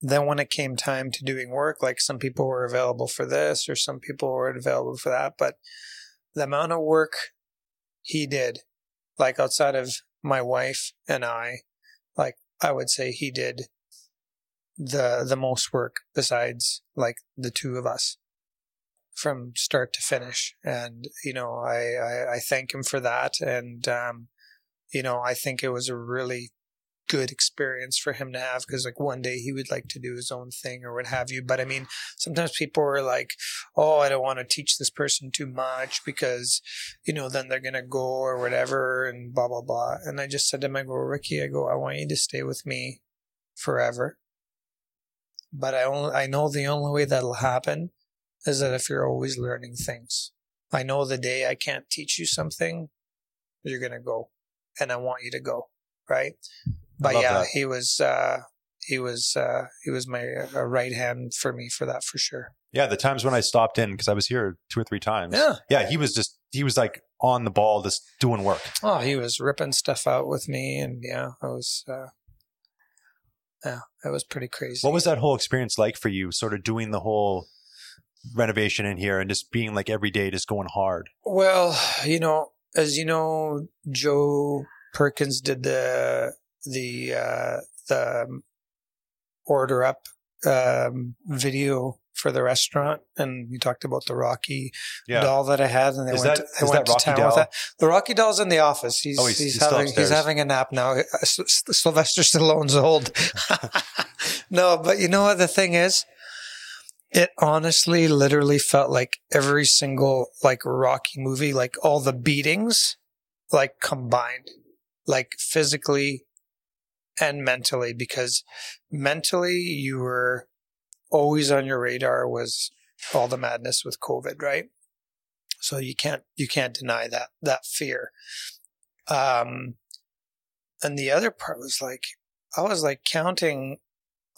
then when it came time to doing work, like some people were available for this or some people were available for that. But the amount of work he did, like outside of my wife and I, like I would say he did the the most work besides like the two of us from start to finish. And you know i i, I thank him for that. And um you know i think it was a really good experience for him to have because like one day he would like to do his own thing or what have you. But i mean sometimes people are like oh i don't want to teach this person too much because you know then they're gonna go or whatever and blah blah blah. And i just said to him i go ricky i go i want you to stay with me forever. But i only i know the only way that'll happen is that if you're always learning things i know the day i can't teach you something you're gonna go, and I want you to go, right? But yeah, that. he was uh, he was uh, he was my uh, right hand for me for that for sure. Yeah, the times when I stopped in because I was here two or three times. Yeah. yeah, he was just he was like on the ball, just doing work. Oh, he was ripping stuff out with me, and yeah, I was. Uh, yeah, that was pretty crazy. What was that whole experience like for you? Sort of doing the whole renovation in here and just being like every day, just going hard. Well, you know, as you know, Joe Perkins did the the uh, the um, order up um, video for the restaurant, and you talked about the Rocky Yeah, doll that I had, and they Is went that- to, they went that to Rocky town doll? with that. The Rocky doll's in the office. He's Oh, he's- he's, he's having he's having a nap now. Sylvester Stallone's old. no, but you know what the thing is? It honestly, literally felt like every single like Rocky movie, like all the beatings, like combined, like physically and mentally, because mentally you were always on your radar was all the madness with COVID, right? So you can't you can't deny that that fear. Um, and the other part was like I was like counting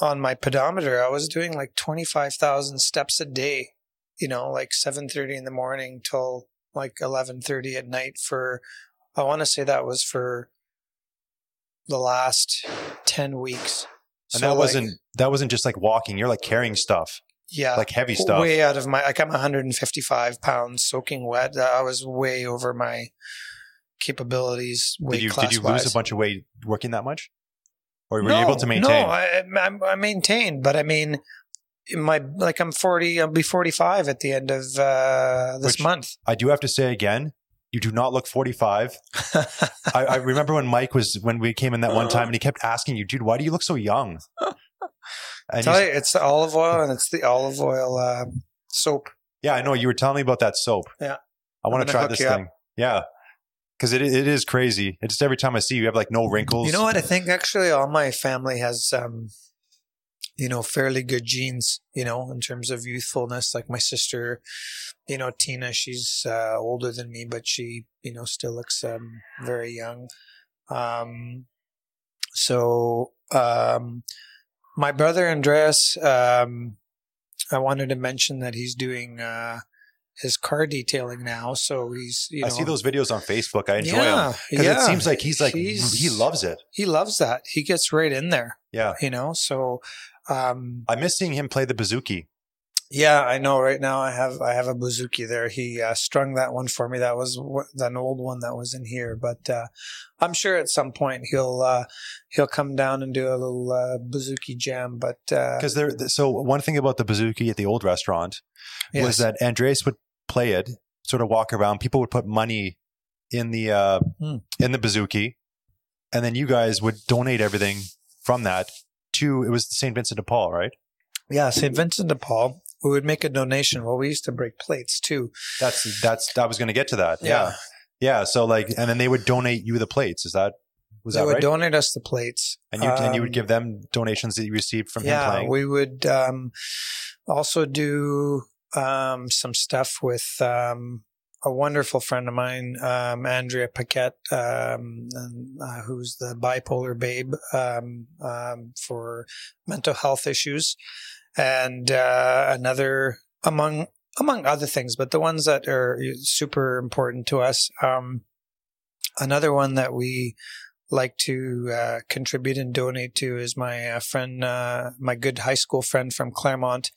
on my pedometer. I was doing like twenty five thousand steps a day. You know, like seven thirty in the morning till like eleven thirty at night for. I want to say that was for the last ten weeks. and So, that like, wasn't that wasn't just like walking. You're like carrying stuff, yeah like heavy stuff. way out of my like I'm 155 pounds soaking wet. I was way over my capabilities. Weight Did you did you lose a bunch of weight working that much, or were no, you able to maintain? No, I, I, I maintained, but I mean, my like I'm 40. I'll be 45 at the end of uh, this Which- month. I do have to say again, you do not look 45. I, I remember when Mike was when we came in that one time, and he kept asking you, dude, why do you look so young? And Tell you- it's the olive oil and it's the olive oil uh, soap. yeah, I know you were telling me about that soap. Yeah. I want to try this you up. thing. Yeah, because it it is crazy. It's just every time I see you, you have like no wrinkles. You know what? I think actually all my family has, um, you know, fairly good genes, you know, in terms of youthfulness. Like my sister, you know, Tina, she's uh, older than me, but she, you know, still looks um, very young. Um, so, um, my brother Andreas, um, I wanted to mention that he's doing uh, his car detailing now. So he's, you know, I see those videos on Facebook. I enjoy yeah, them because yeah. it seems like he's like He's- he loves it. he loves that. He gets right in there, Yeah, you know. So, um, I miss seeing him play the bouzouki. yeah, I know. Right now, I have I have a bouzouki there. He uh, strung that one for me. That was an old one that was in here, but uh, I'm sure at some point he'll uh, he'll come down and do a little uh, bouzouki jam. But uh, Because there, so one thing about the bouzouki at the old restaurant yes. was that Andreas would play it, sort of walk around. People would put money in the uh, Hmm. in the bouzouki, and then you guys would donate everything from that to it was St. Vincent de Paul, right? yeah, St. Vincent de Paul. We would make a donation. Well, we used to break plates too. That's that's I was going to get to that. Yeah. yeah, So like, and then they would donate you the plates. Is that was that they would right? donate us the plates, and you and you would Um, give them donations that you received from him yeah, playing. we would um, also do um, some stuff with um, a wonderful friend of mine, um, Andrea Paquette, um, uh, who's the bipolar babe um, um, for mental health issues, and uh, another among among other things, but the ones that are super important to us. Um, another one that we like to uh, contribute and donate to is my uh, friend, uh, my good high school friend from Claremont,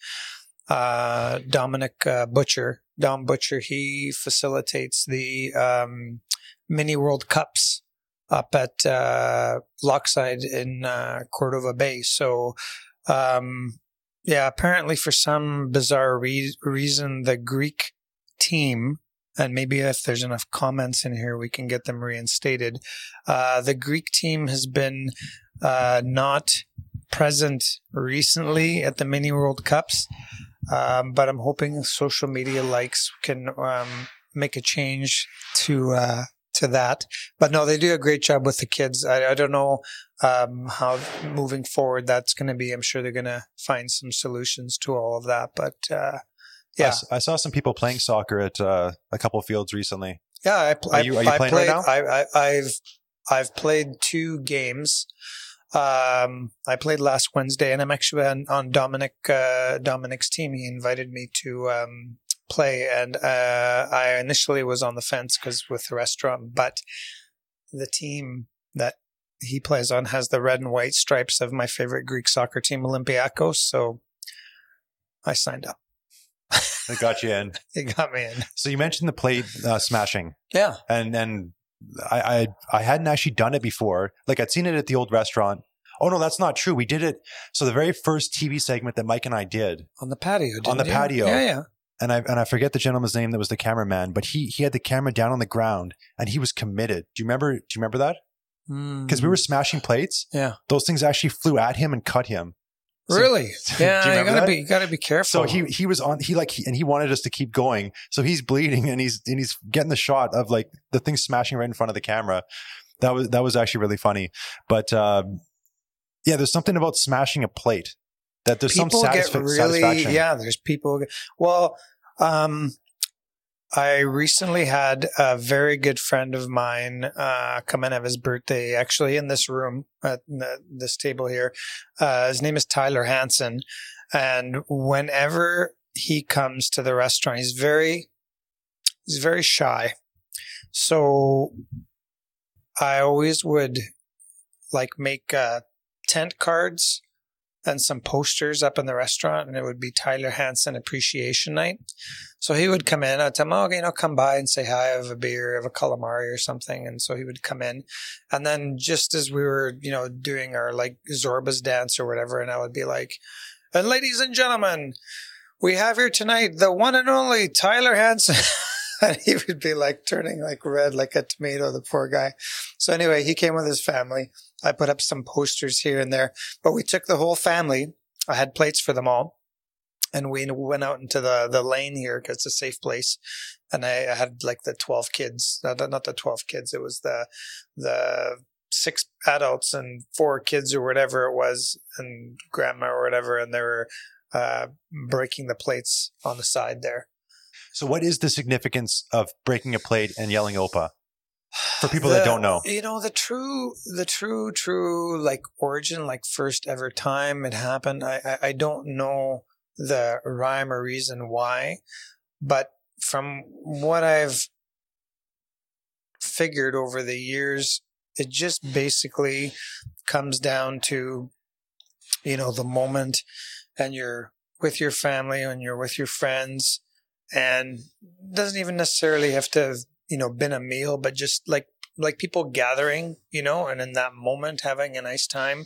uh, Dominic uh, Butcher. Dom Butcher, he facilitates the um, mini World Cups up at uh, Lochside in uh, Cordova Bay. So, um, yeah, apparently for some bizarre re- reason, the Greek team, and maybe if there's enough comments in here, we can get them reinstated. Uh, the Greek team has been uh, not present recently at the mini World Cups, um, but I'm hoping social media likes can um, make a change to uh, to that. But no, they do a great job with the kids. I, I don't know um, how moving forward that's going to be. I'm sure they're going to find some solutions to all of that. But uh, I yeah, s- I, saw some people playing soccer at uh, a couple fields recently. Yeah, I, pl- Are you- are you I, playing played, right now? I, I, I've I've played two games. Um, I played last Wednesday, and I'm actually on, on Dominic uh, Dominic's team. He invited me to um, play, and uh, I initially was on the fence because with the restaurant, but the team that he plays on has the red and white stripes of my favorite Greek soccer team, Olympiakos. So I signed up. That got you in. It got me in. So you mentioned the plate uh, smashing, Yeah. and and I, I I hadn't actually done it before. Like I'd seen it at the old restaurant. Oh no, that's not true. We did it. So the very first TV segment that Mike and I did, On the patio. On the you? patio. Yeah, yeah. and I and I forget the gentleman's name that was the cameraman, but he he had the camera down on the ground and he was committed. Do you remember? Do you remember that? Because we were smashing plates. Mm. Yeah. Those things actually flew at him and cut him. So- Really? Do you Yeah, you, gotta that? be you gotta be careful. So he he was on he like he, and he wanted us to keep going. So he's bleeding and he's and he's getting the shot of like the thing smashing right in front of the camera. That was that was actually really funny. But um, yeah, there's something about smashing a plate that there's people some get really satisfaction. yeah. There's people. Well, um, I recently had a very good friend of mine uh, come in have his birthday, actually in this room at this table here. Uh, his name is Tyler Hansen, and whenever he comes to the restaurant, he's very he's very shy. So I always would like make uh, tent cards and some posters up in the restaurant, and it would be Tyler Hansen Appreciation Night. So he would come in. I'd tell him, "Oh, you know, come by and say hi. Have a beer, have a calamari or something." And so he would come in, and then just as we were, you know, doing our like Zorba's dance or whatever, and I would be like, "And ladies and gentlemen, we have here tonight the one and only Tyler Hansen." and he would be like turning like red like a tomato, the poor guy. So anyway, he came with his family. I put up some posters here and there, but we took the whole family. I had plates for them all. And we went out into the, the lane here because it's a safe place. And I, I had like the 12 kids, not, not the 12 kids. It was the, the six adults and four kids or whatever it was and grandma or whatever. And they were, uh, breaking the plates on the side there. So what is the significance of breaking a plate and yelling "Opa"? For people that don't know. you know the true the true true like origin like first ever time it happened i i, I don't know the rhyme or reason why but from what i've figured over the years it just basically comes down to you know the moment and you're with your family and you're with your friends and doesn't even necessarily have to you know been a meal but just like like people gathering you know and in that moment having a nice time.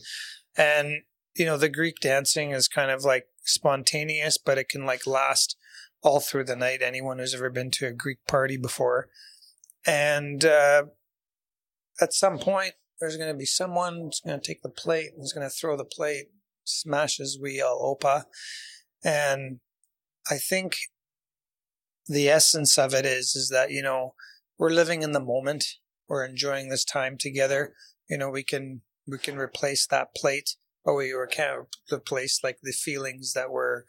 And you know the greek dancing is kind of like spontaneous but it can like last all through the night. Anyone who's ever been to a greek party before. And uh at some point there's going to be someone who's going to take the plate and who's going to throw the plate smashes we yell opa. And i think the essence of it is is that you know we're living in the moment. We're enjoying this time together. You know we can we can replace that plate but we can't replace like the feelings that we're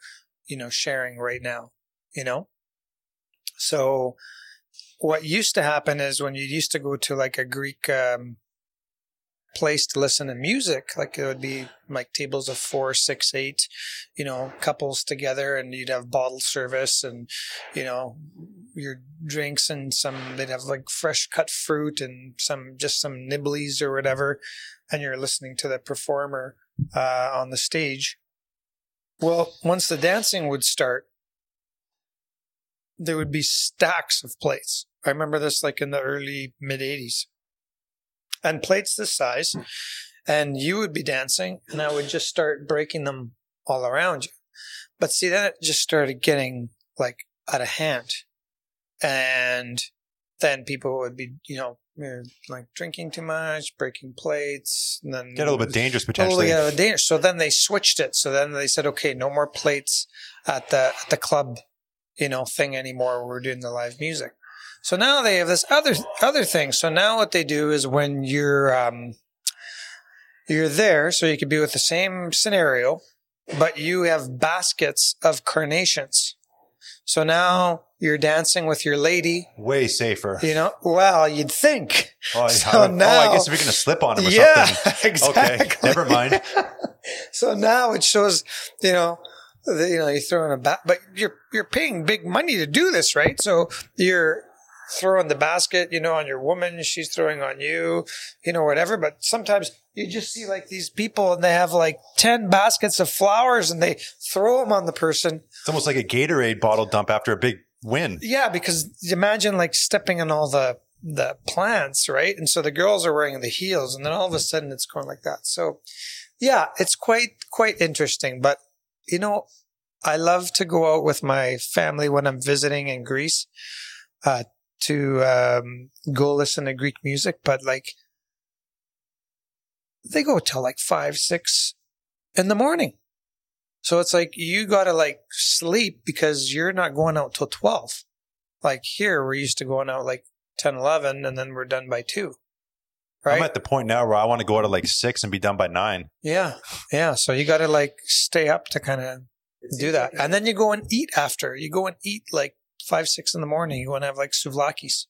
you know sharing right now you know? So what used to happen is when you used to go to like a greek um place to listen to music. Like it would be like tables of four six eight you know couples together and you'd have bottle service and you know your drinks and some they'd have like fresh cut fruit and some just some nibblies or whatever and you're listening to the performer uh, on the stage. Well once the dancing would start there would be stacks of plates. I remember this like in the early mid 80s and plates this size hmm. and you would be dancing and i would just start breaking them all around you but see then it just started getting like out of hand and then people would be you know like drinking too much breaking plates and then Get a little bit dangerous potentially. yeah, dangerous. So then they switched it. So then they said, okay, no more plates at the at the club, you know, thing anymore. We're doing the live music. So now they have this other other thing. So now what they do is when you're um, you're there, so you could be with the same scenario, but you have baskets of carnations. So now you're dancing with your lady. Way safer. You know, well, you'd think. Oh, I, So I don't- oh, I guess we're going to slip on him or yeah, something. exactly. Okay, never mind. so now it shows, you know, the, you know, you're throwing a bat, but you're you're paying big money to do this, right? So you're throwing the basket, you know, on your woman, she's throwing on you, you know, whatever. But sometimes you just see like these people and they have like ten baskets of flowers and they throw them on the person. It's almost like a Gatorade bottle dump after a big win. Yeah, because imagine like stepping on all the the plants, right? And so the girls are wearing the heels, and then all of a sudden it's going like that. So, yeah, it's quite quite interesting. But you know, I love to go out with my family when I'm visiting in Greece uh, to um, go listen to Greek music. But like, they go till like five, six in the morning. So it's like you got to like sleep because you're not going out till 12. Like here, we're used to going out like 10, 11, and then we're done by two. Right? I'm at the point now where I want to go out at like six and be done by nine. yeah. Yeah. So you got to like stay up to kind of do that. And then you go and eat after. You go and eat like five, six in the morning. You want to have like souvlakis.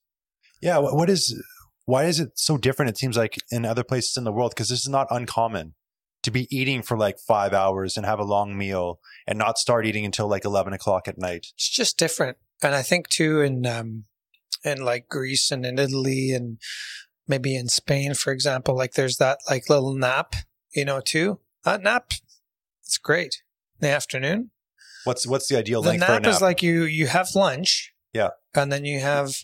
Yeah. What is, why is it so different? It seems like in other places in the world, because this is not uncommon to be eating for like five hours and have a long meal and not start eating until like 11 o'clock at night. It's just different. And I think too in, um, in like Greece and in Italy and maybe in Spain, for example, like there's that like little nap, you know, too. That nap, it's great. In the afternoon. What's, what's the ideal the length for a nap, nap? is like you you have lunch. Yeah. And then you have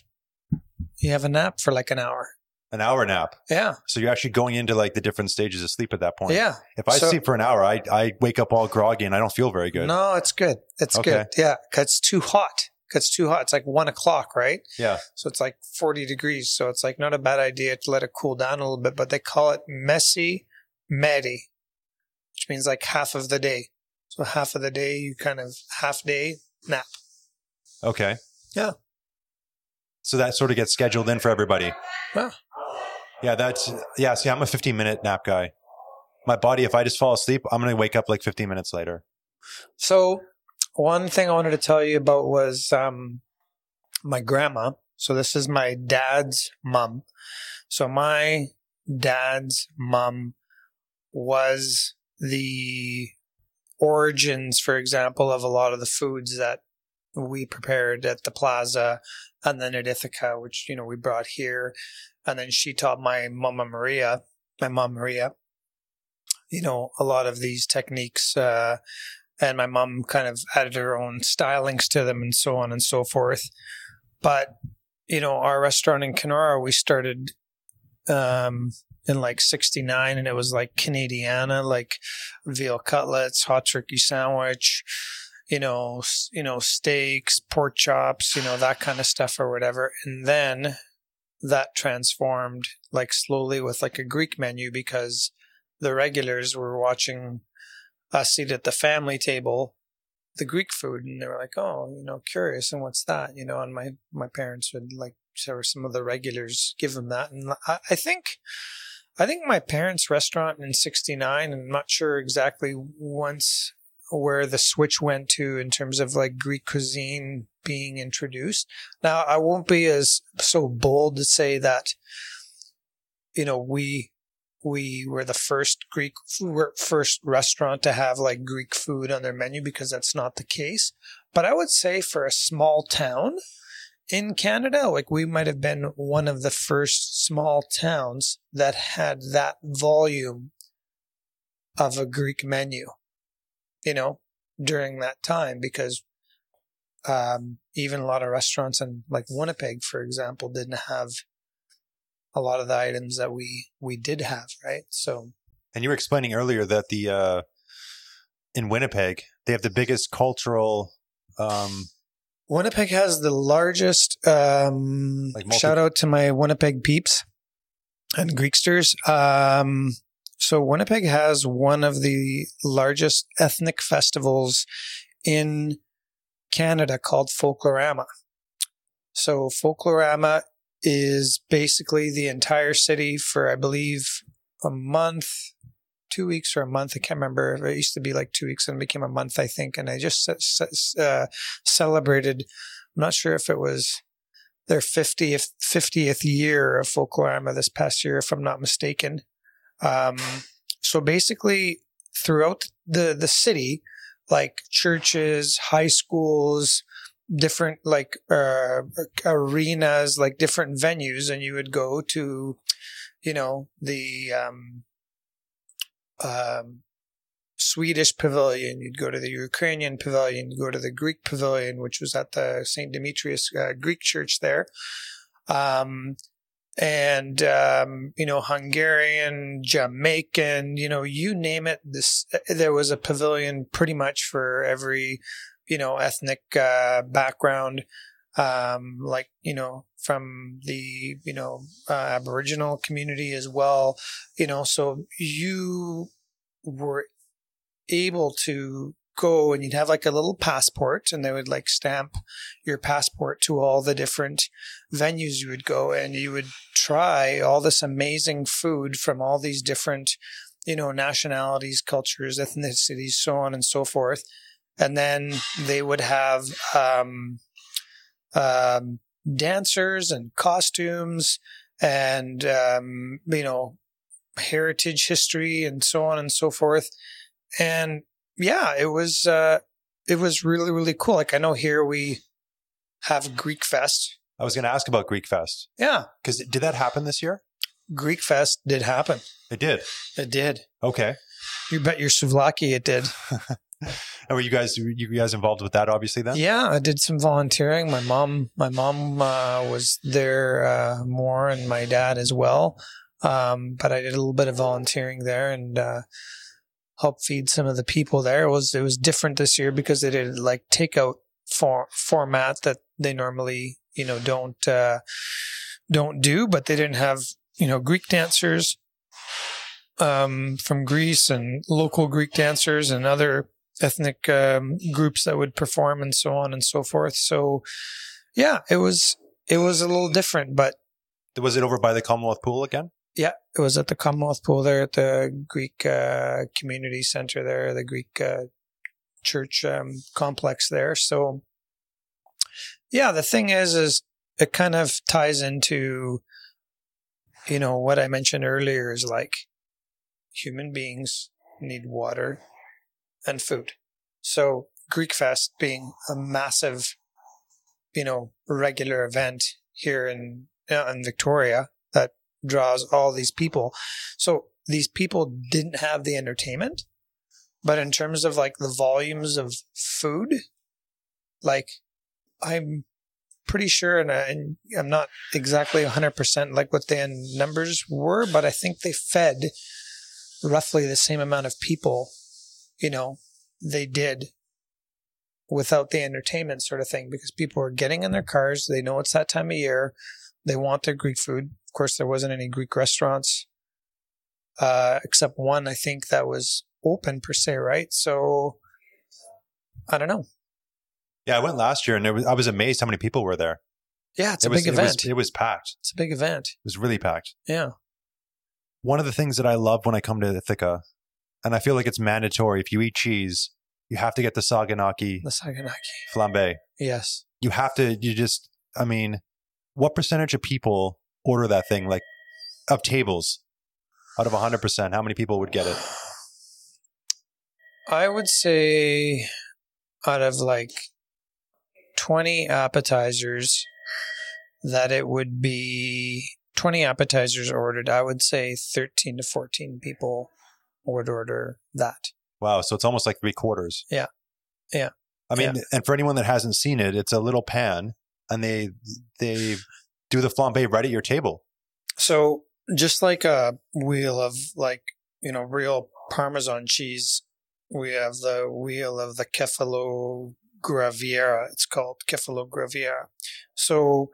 you have a nap for like an hour. an hour nap. Yeah. So you're actually going into like the different stages of sleep at that point. Yeah. If I So- sleep for an hour, I, I wake up all groggy and I don't feel very good. No, it's good. It's Okay. good. Yeah. 'Cause it's too hot. 'Cause it's too hot. It's like one o'clock, right? Yeah. So it's like 40 degrees. So it's like not a bad idea to let it cool down a little bit, but they call it messy medi, which means like half of the day. So half of the day, you kind of half day nap. Okay. Yeah. So that sort of gets scheduled in for everybody. Yeah. Yeah, that's yeah. See, I'm a 15 minute nap guy. My body, if I just fall asleep, I'm gonna wake up like 15 minutes later. So one thing I wanted to tell you about was um, my grandma. So this is my dad's mom. So my dad's mom was the origins, for example, of a lot of the foods that we prepared at the plaza and then at Ithaca, which, you know, we brought here. And then she taught my mama Maria, my mom Maria, you know, a lot of these techniques, uh, and my mom kind of added her own stylings to them and so on and so forth. But you know, our restaurant in Kenora, we started um, in like '69, and it was like Canadiana, like veal cutlets, hot turkey sandwich, you know, you know, steaks, pork chops, you know, that kind of stuff or whatever. And then that transformed like slowly with like a Greek menu because the regulars were watching us eat at the family table the Greek food, and they were like, "Oh, you know, curious, and what's that?" You know, and my my parents would like, so were some of the regulars give them that, and I, I think, I think my parents' restaurant in '69, I'm not sure exactly once where the switch went to in terms of like Greek cuisine being introduced. Now, I won't be as so bold to say that, you know, we we were the first Greek first restaurant to have like Greek food on their menu because that's not the case. But I would say for a small town in Canada, like we might have been one of the first small towns that had that volume of a Greek menu, you know, during that time because um, even a lot of restaurants in like Winnipeg, for example, didn't have a lot of the items that we we did have, right? So And you were explaining earlier that the uh, in Winnipeg they have the biggest cultural. Um, Winnipeg has the largest. Um, Like multi- shout out to my Winnipeg peeps and Greeksters. Um, so Winnipeg has one of the largest ethnic festivals in Canada called Folklorama. So Folklorama is basically the entire city for, I believe, a month, two weeks or a month. I can't remember. It used to be like two weeks and it became a month, I think. And I just uh, celebrated I'm not sure if it was their 50th 50th year of Folklorama this past year, if I'm not mistaken. Um, so basically, throughout the the city, like churches, high schools, different like uh, arenas, like different venues, and you would go to, you know, the um, um, Swedish pavilion, you'd go to the Ukrainian pavilion, you'd go to the Greek pavilion, which was at the St. Demetrius uh, Greek church there. Um, and, um, you know, Hungarian, Jamaican, you know, you name it. This, there was a pavilion pretty much for every, you know, ethnic, uh, background. Um, like, you know, from the, you know, uh, Aboriginal community as well, you know, so you were able to go and you'd have like a little passport and they would like stamp your passport to all the different venues you would go and you would try all this amazing food from all these different you know nationalities cultures ethnicities so on and so forth. And then they would have um, um, dancers and costumes and um, you know heritage history and so on and so forth and yeah, it was uh, it was really really cool. Like I know here we have Greek Fest. I was going to ask about Greek Fest. Yeah, because did that happen this year? Greek Fest did happen. It did. It did. Okay. You bet your souvlaki it did. were you guys you guys involved with that? Obviously, then. Yeah, I did some volunteering. My mom, my mom uh, was there uh, more, and my dad as well. Um, but I did a little bit of volunteering there, and uh, help feed some of the people there. It was it was different this year because they did like takeout for, format that they normally you know don't uh, don't do, but they didn't have you know Greek dancers um, from Greece and local Greek dancers and other ethnic um, groups that would perform and so on and so forth. So yeah, it was it was a little different, but was it over by the Commonwealth Pool again? Yeah, it was at the Commonwealth Pool there at the Greek uh, Community Center there, the Greek uh, church um, complex there. So, yeah, the thing is, is it kind of ties into, you know, what I mentioned earlier is like human beings need water and food. So Greek Fest being a massive, you know, regular event here in in Victoria that draws all these people. So these people didn't have the entertainment, but in terms of like the volumes of food, like I'm pretty sure, and, I, am not exactly 100% like what the numbers were, but I think they fed roughly the same amount of people, you know, they did without the entertainment sort of thing because people are getting in their cars. They know it's that time of year. They want their Greek food Of course, there wasn't any Greek restaurants, uh, except one, I think, that was open per se, right? So I don't know. Yeah, I went last year and was, I was amazed how many people were there. Yeah, it's it a was, big event. It was, it was packed. It's a big event. It was really packed. Yeah. One of the things that I love when I come to Ithaca, and I feel like it's mandatory if you eat cheese, you have to get the saganaki, the saganaki flambe. Yes. You have to, you just, I mean, what percentage of people order that thing like of tables out of 100% how many people would get it i would say out of like 20 appetizers that it would be 20 appetizers ordered i would say 13 to 14 people would order that wow so it's almost like three quarters yeah yeah i mean yeah. and for anyone that hasn't seen it it's a little pan and they they do the flambe right at your table. So just like a wheel of like, you know, real Parmesan cheese, we have the wheel of the Cefalo Graviera. It's called Kefalograviera. So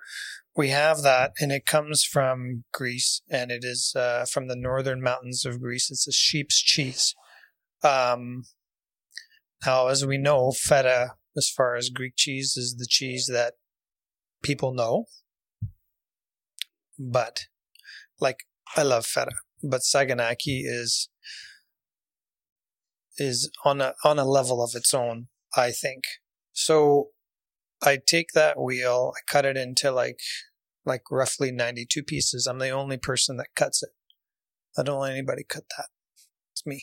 we have that and it comes from Greece and it is uh, from the northern mountains of Greece. It's a sheep's cheese. Um, now, as we know, feta, as far as Greek cheese, is the cheese that people know but like I love feta, but Saganaki is is on a on a level of its own, I think. So I take that wheel, I cut it into like like roughly 92 pieces. I'm the only person that cuts it. I don't let anybody cut that. It's me.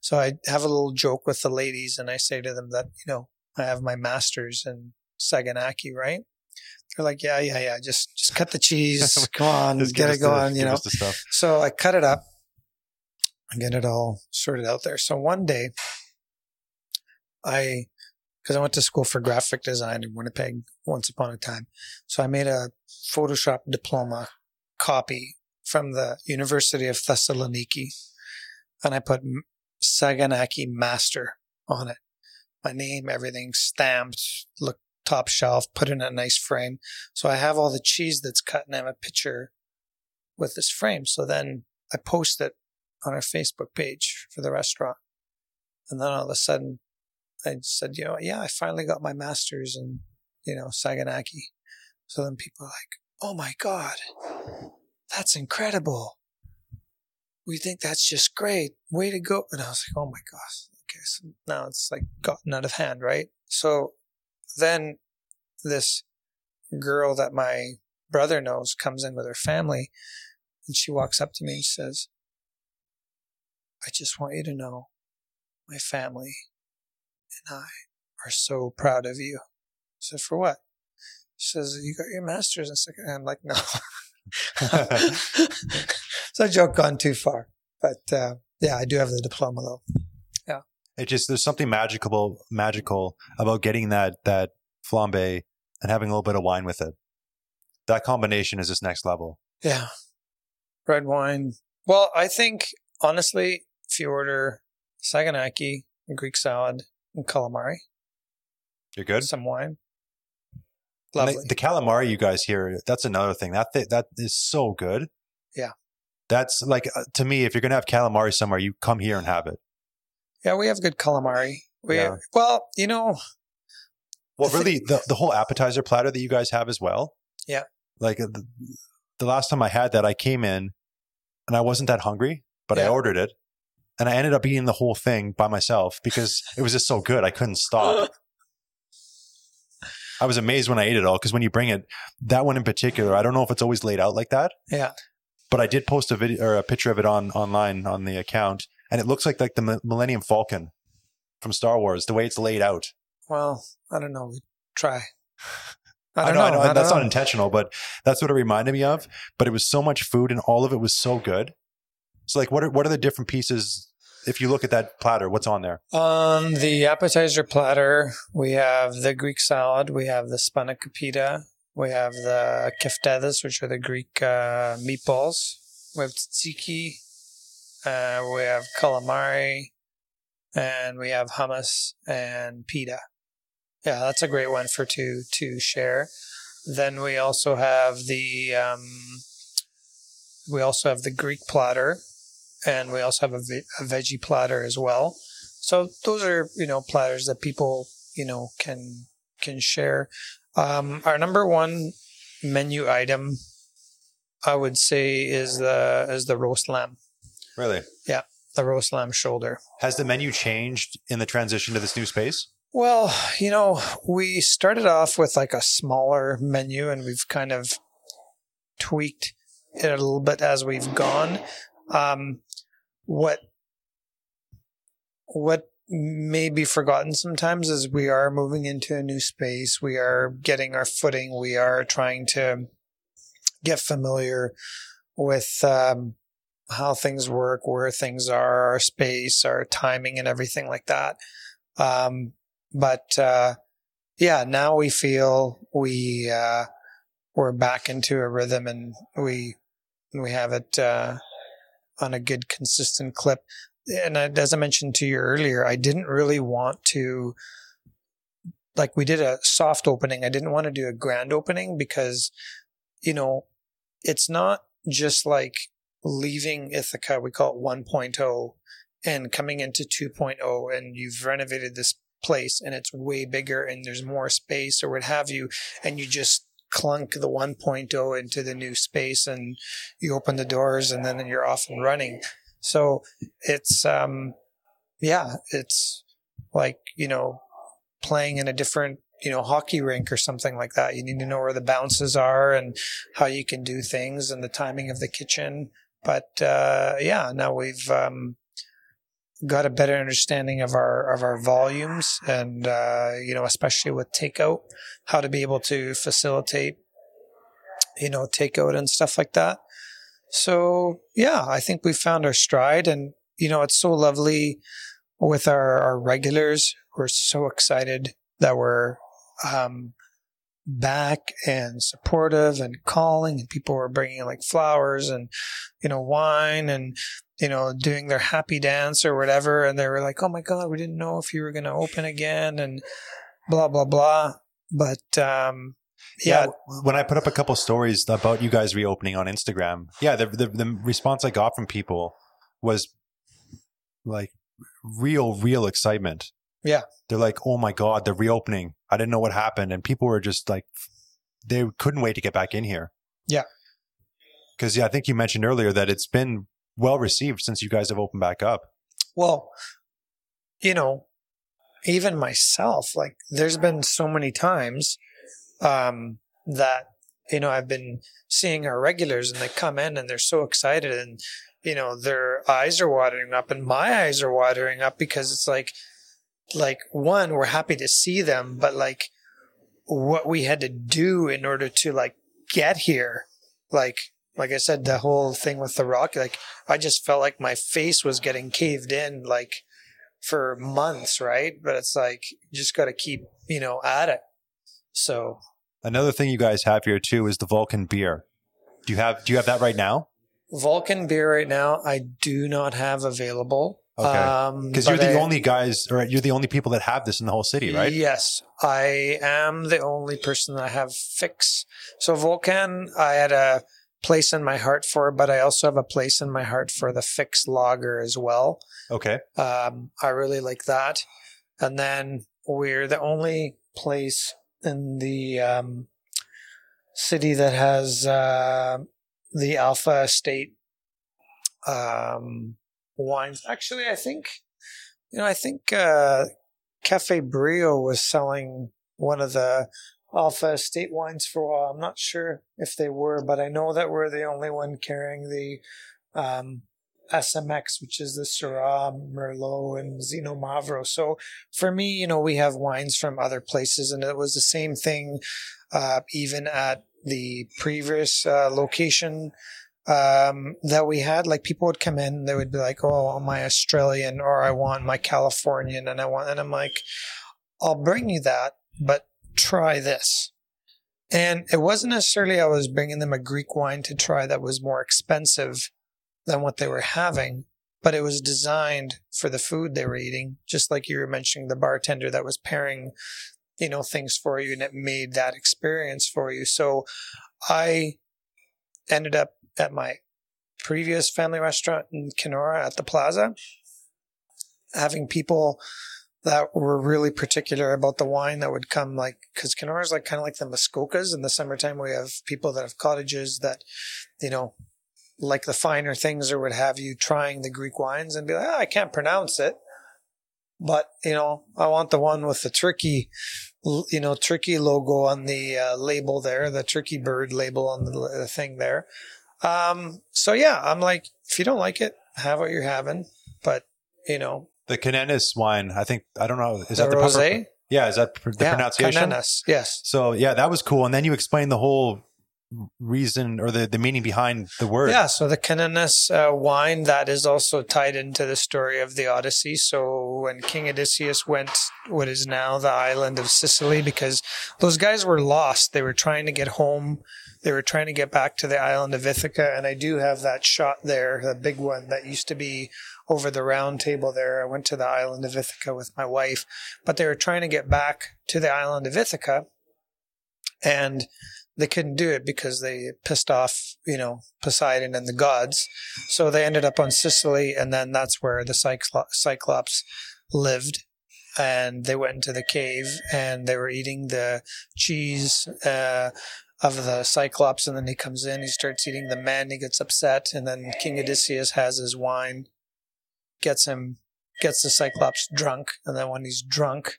So I have a little joke with the ladies and I say to them that, you know, I have my masters in Saganaki, right? They're like, yeah, yeah, yeah. Just, just cut the cheese. Come on, Just get it us the- going, you know? So I cut it up and get it all sorted out there. So one day, I, because I went to school for graphic design in Winnipeg once upon a time. So I made a Photoshop diploma copy from the University of Thessaloniki and I put Saganaki Master on it. My name, everything stamped, look top shelf, put in a nice frame. So I have all the cheese that's cut and I have a picture with this frame. So then I post it on our Facebook page for the restaurant. And then all of a sudden I said, you know, yeah, I finally got my master's in, you know, Saganaki. So then people are like, oh my God, that's incredible. We think that's just great. Way to go. And I was like, oh my gosh. Okay. So now it's like gotten out of hand, right? So then this girl that my brother knows comes in with her family and she walks up to me and says, I just want you to know my family and I are so proud of you. I said, for what? She says, you got your master's in second. And I'm like, no. so I joke gone too far. But uh, yeah, I do have the diploma though. Yeah. It just there's something magical magical about getting that that flambe and having a little bit of wine with it. That combination is this next level. Yeah. Red wine. Well, I think honestly, if you order saganaki, Greek salad, and calamari, You're good. some wine, lovely. The, the calamari you guys here, that's another thing. That th- that is so good. Yeah. That's like uh, to me if you're going to have calamari somewhere, you come here and have it. yeah, we have good calamari. We Yeah. well, you know, Well, The really, the, the whole appetizer platter that you guys have as well. Yeah. Like uh, the, the last time I had that, I came in and I wasn't that hungry, but I ordered it and I ended up eating the whole thing by myself because it was just so good. I couldn't stop. I was amazed when I ate it all because when you bring it, that one in particular, I don't know if it's always laid out like that, yeah, but I did post a video or a picture of it on online on the account, and it looks like like the Millennium Falcon from Star Wars, the way it's laid out. well, I don't know. We try. I I, don't know, I know. know, I that's know. not intentional, but that's what it reminded me of. But it was so much food, and all of it was so good. So, like, what are what are the different pieces? If you look at that platter, what's on there? On the appetizer platter, we have the Greek salad, we have the spanakopita, we have the keftedes, which are the Greek uh, meatballs. We have tzatziki, uh, we have calamari, and we have hummus and pita. Yeah, that's a great one for two to share. Then we also have the um, we also have the Greek platter, and we also have a, ve- a veggie platter as well. So those are you know platters that people you know can can share. Um, our number one menu item, I would say, is the is the roast lamb, Really, Yeah, the roast lamb shoulder. has the menu changed in the transition to this new space? Well, you know, we started off with like a smaller menu, and we've kind of tweaked it a little bit as we've gone. Um, what what may be forgotten sometimes is we are moving into a new space. We are getting our footing. We are trying to get familiar with um, how things work, where things are, our space, our timing, and everything like that. Um, but uh, yeah, now we feel we uh, we're back into a rhythm, and we we have it uh, on a good, consistent clip. And as I mentioned to you earlier, I didn't really want to like we did a soft opening. I didn't want to do a grand opening because you know it's not just like leaving Ithaca. We call it 1.0 and coming into 2.0, and you've renovated this place and it's way bigger and there's more space or what have you, and you just clunk the 1.0 into the new space and you open the doors and then you're off and running. So it's, um, yeah, it's like, you know, playing in a different you know hockey rink or something like that. You need to know where the bounces are and how you can do things and the timing of the kitchen. But uh, yeah, now we've um, got a better understanding of our of our volumes and uh, you know especially with takeout, how to be able to facilitate you know takeout and stuff like that. So yeah, I think we found our stride, and you know it's so lovely with our our regulars. We're so excited that we're um, back and supportive and calling and people were bringing like flowers and you know wine and you know doing their happy dance or whatever and they were like oh my god we didn't know if you were going to open again and blah blah blah but um yeah, yeah when i put up a couple stories about you guys reopening on instagram yeah the, the, the response i got from people was like real real excitement yeah. They're like, oh my God, they're reopening. I didn't know what happened. And people were just like, they couldn't wait to get back in here. Yeah. Because, yeah, I think you mentioned earlier that it's been well received since you guys have opened back up. Well, you know, even myself, like, there's been so many times um, that, you know, I've been seeing our regulars and they come in and they're so excited and, you know, their eyes are watering up and my eyes are watering up because it's like, like one, we're happy to see them, but like what we had to do in order to like get here, like like I said, the whole thing with the rock, like I just felt like my face was getting caved in, like for months, right? But it's like you just got to keep, you know, at it. So another thing you guys have here too is the Volkan beer. Do you have do you have that right now? Volkan beer right now, I do not have available. Okay. Because um, you're the I, only guys, or you're the only people that have this in the whole city, right? Yes, I am the only person that have fix. So Volkan, I had a place in my heart for, but I also have a place in my heart for the Fix lager as well. Okay. Um, I really like that. And then we're the only place in the um, city that has uh, the Alpha Estate um, wines. Actually, I think, you know, I think uh, Cafe Brio was selling one of the Alpha Estate wines for a while. I'm not sure if they were, but I know that we're the only one carrying the um, SMX, which is the Syrah, Merlot, and Xinomavro. So for me, you know, we have wines from other places, and it was the same thing uh, even at the previous uh, location um, that we had. Like people would come in, they would be like, "Oh, my Australian," or "I want my Californian," and I want, and I'm like, "I'll bring you that, but try this." And it wasn't necessarily I was bringing them a Greek wine to try that was more expensive than what they were having, but it was designed for the food they were eating. Just like you were mentioning, the bartender that was pairing, you know, things for you, and it made that experience for you. So I ended up at my previous family restaurant in Kenora at the plaza, having people that were really particular about the wine that would come like because Kenora is like kind of like the Muskokas in the summertime. We have people that have cottages that, you know, like the finer things or would have you trying the Greek wines and be like, oh, I can't pronounce it. But, you know, I want the one with the tricky, you know, tricky logo on the uh, label there, the tricky bird label on the, the thing there. Um, so yeah, I'm like, if you don't like it, have what you're having. But you know, the Kanenas wine, I think I don't know, is that the rosé? Proper, yeah, is that the yeah, pronunciation? Kanenas, yes. So yeah, that was cool. And then you explained the whole reason or the, the meaning behind the word. Yeah, so the Kanenas uh, wine that is also tied into the story of the Odyssey. So when King Odysseus went what is now the island of Sicily, because those guys were lost, they were trying to get home they were trying to get back to the island of Ithaca, and I do have that shot there, the big one that used to be over the round table there. I went to the island of Ithaca with my wife, but they were trying to get back to the island of Ithaca, and they couldn't do it because they pissed off, you know, Poseidon and the gods. So they ended up on Sicily, and then that's where the Cyclo- Cyclops lived. And they went into the cave and they were eating the cheese uh, of the Cyclops, and then he comes in, he starts eating the men, he gets upset, and then King Odysseus has his wine, gets him, gets the Cyclops drunk, and then when he's drunk,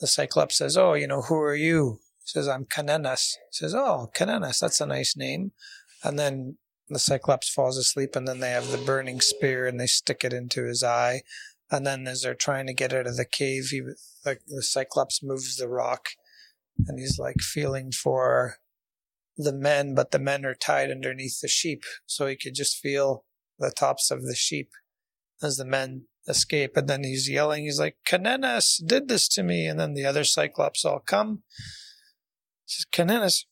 the Cyclops says, "Oh, you know, who are you?" He says, "I'm Kanenas." He says, "Oh, Kanenas, that's a nice name." And then the Cyclops falls asleep, and then they have the burning spear, and they stick it into his eye. And then as they're trying to get out of the cave, he, the, the Cyclops moves the rock, and he's like feeling for the men, but the men are tied underneath the sheep, so he could just feel the tops of the sheep as the men escape. And then he's yelling, he's like, Kanenas did this to me. And then the other Cyclops all come. He says, Kanenas,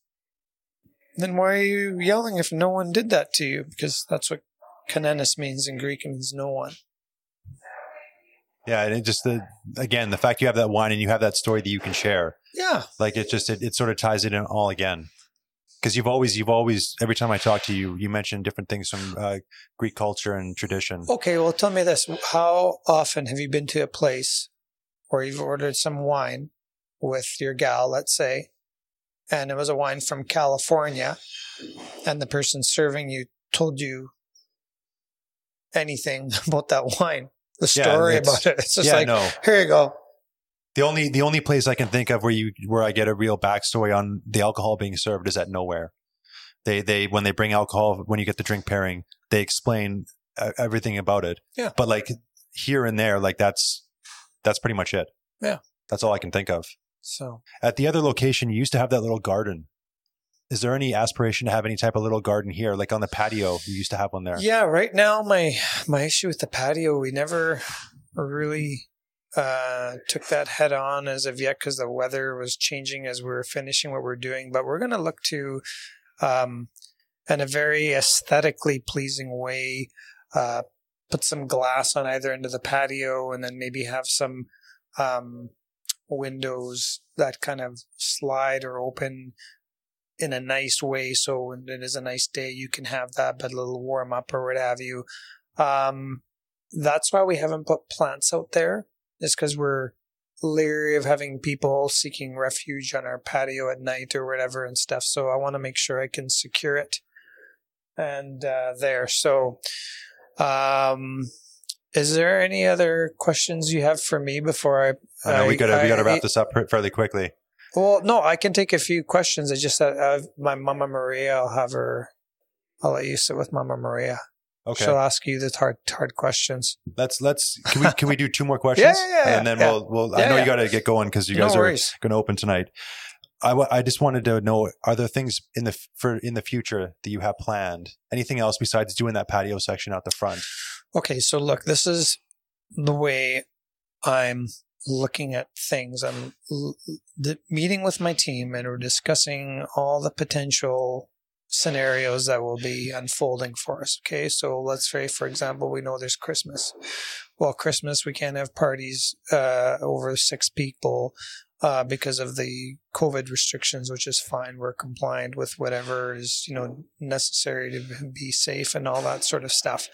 then why are you yelling if no one did that to you? Because that's what Kanenas means in Greek, it means no one. Yeah, and it just the again the fact you have that wine and you have that story that you can share, Yeah. like it just it, it sort of ties it in all again. Because you've always you've always every time I talk to you, you mention different things from uh, Greek culture and tradition. Okay, well, tell me this. How often have you been to a place where you've ordered some wine with your gal, let's say, and it was a wine from California, and the person serving you told you anything about that wine? The story it's- about it. It's just yeah, like, no. here you go. The only the only place I can think of where you where I get a real backstory on the alcohol being served is at nowhere. They they when they bring alcohol when you get the drink pairing, they explain uh, everything about it. Yeah. But like here and there, like that's that's pretty much it. Yeah. That's all I can think of. So, At the other location, you used to have that little garden. Is there any aspiration to have any type of little garden here, like on the patio? You used to have one there. Yeah, right now my my issue with the patio, we never really uh, took that head on as of yet because the weather was changing as we were finishing what we're doing. But we're going to look to, um, in a very aesthetically pleasing way, uh, put some glass on either end of the patio, and then maybe have some um, windows that kind of slide or open in a nice way. So when it is a nice day, you can have that, but a little warm up or what have you. Um, that's why we haven't put plants out there, is because we're leery of having people seeking refuge on our patio at night or whatever and stuff. So I want to make sure I can secure it and uh, there. So, um, is there any other questions you have for me before I? I know we gotta we gotta I- wrap this up fairly quickly. well, no, I can take a few questions. I just uh, my Mama Maria. I'll have her. I'll let you sit with Mama Maria. Okay, She'll ask you the hard hard questions. let's let's can we can we do two more questions? Yeah, yeah, yeah, and then yeah. we'll we'll. I know yeah. you got to get going because you no guys are going to open tonight. I, I just wanted to know: Are there things in the f- for in the future that you have planned? Anything else besides doing that patio section out the front? Okay, so look, this is the way I'm looking at things. I'm l- the meeting with my team, and we're discussing all the potential scenarios that will be unfolding for us. Okay, so let's say, for example, we know there's Christmas. Well, Christmas we can't have parties uh, over six people. Uh, because of the COVID restrictions, which is fine. We're compliant with whatever is, you know, necessary to be safe and all that sort of stuff.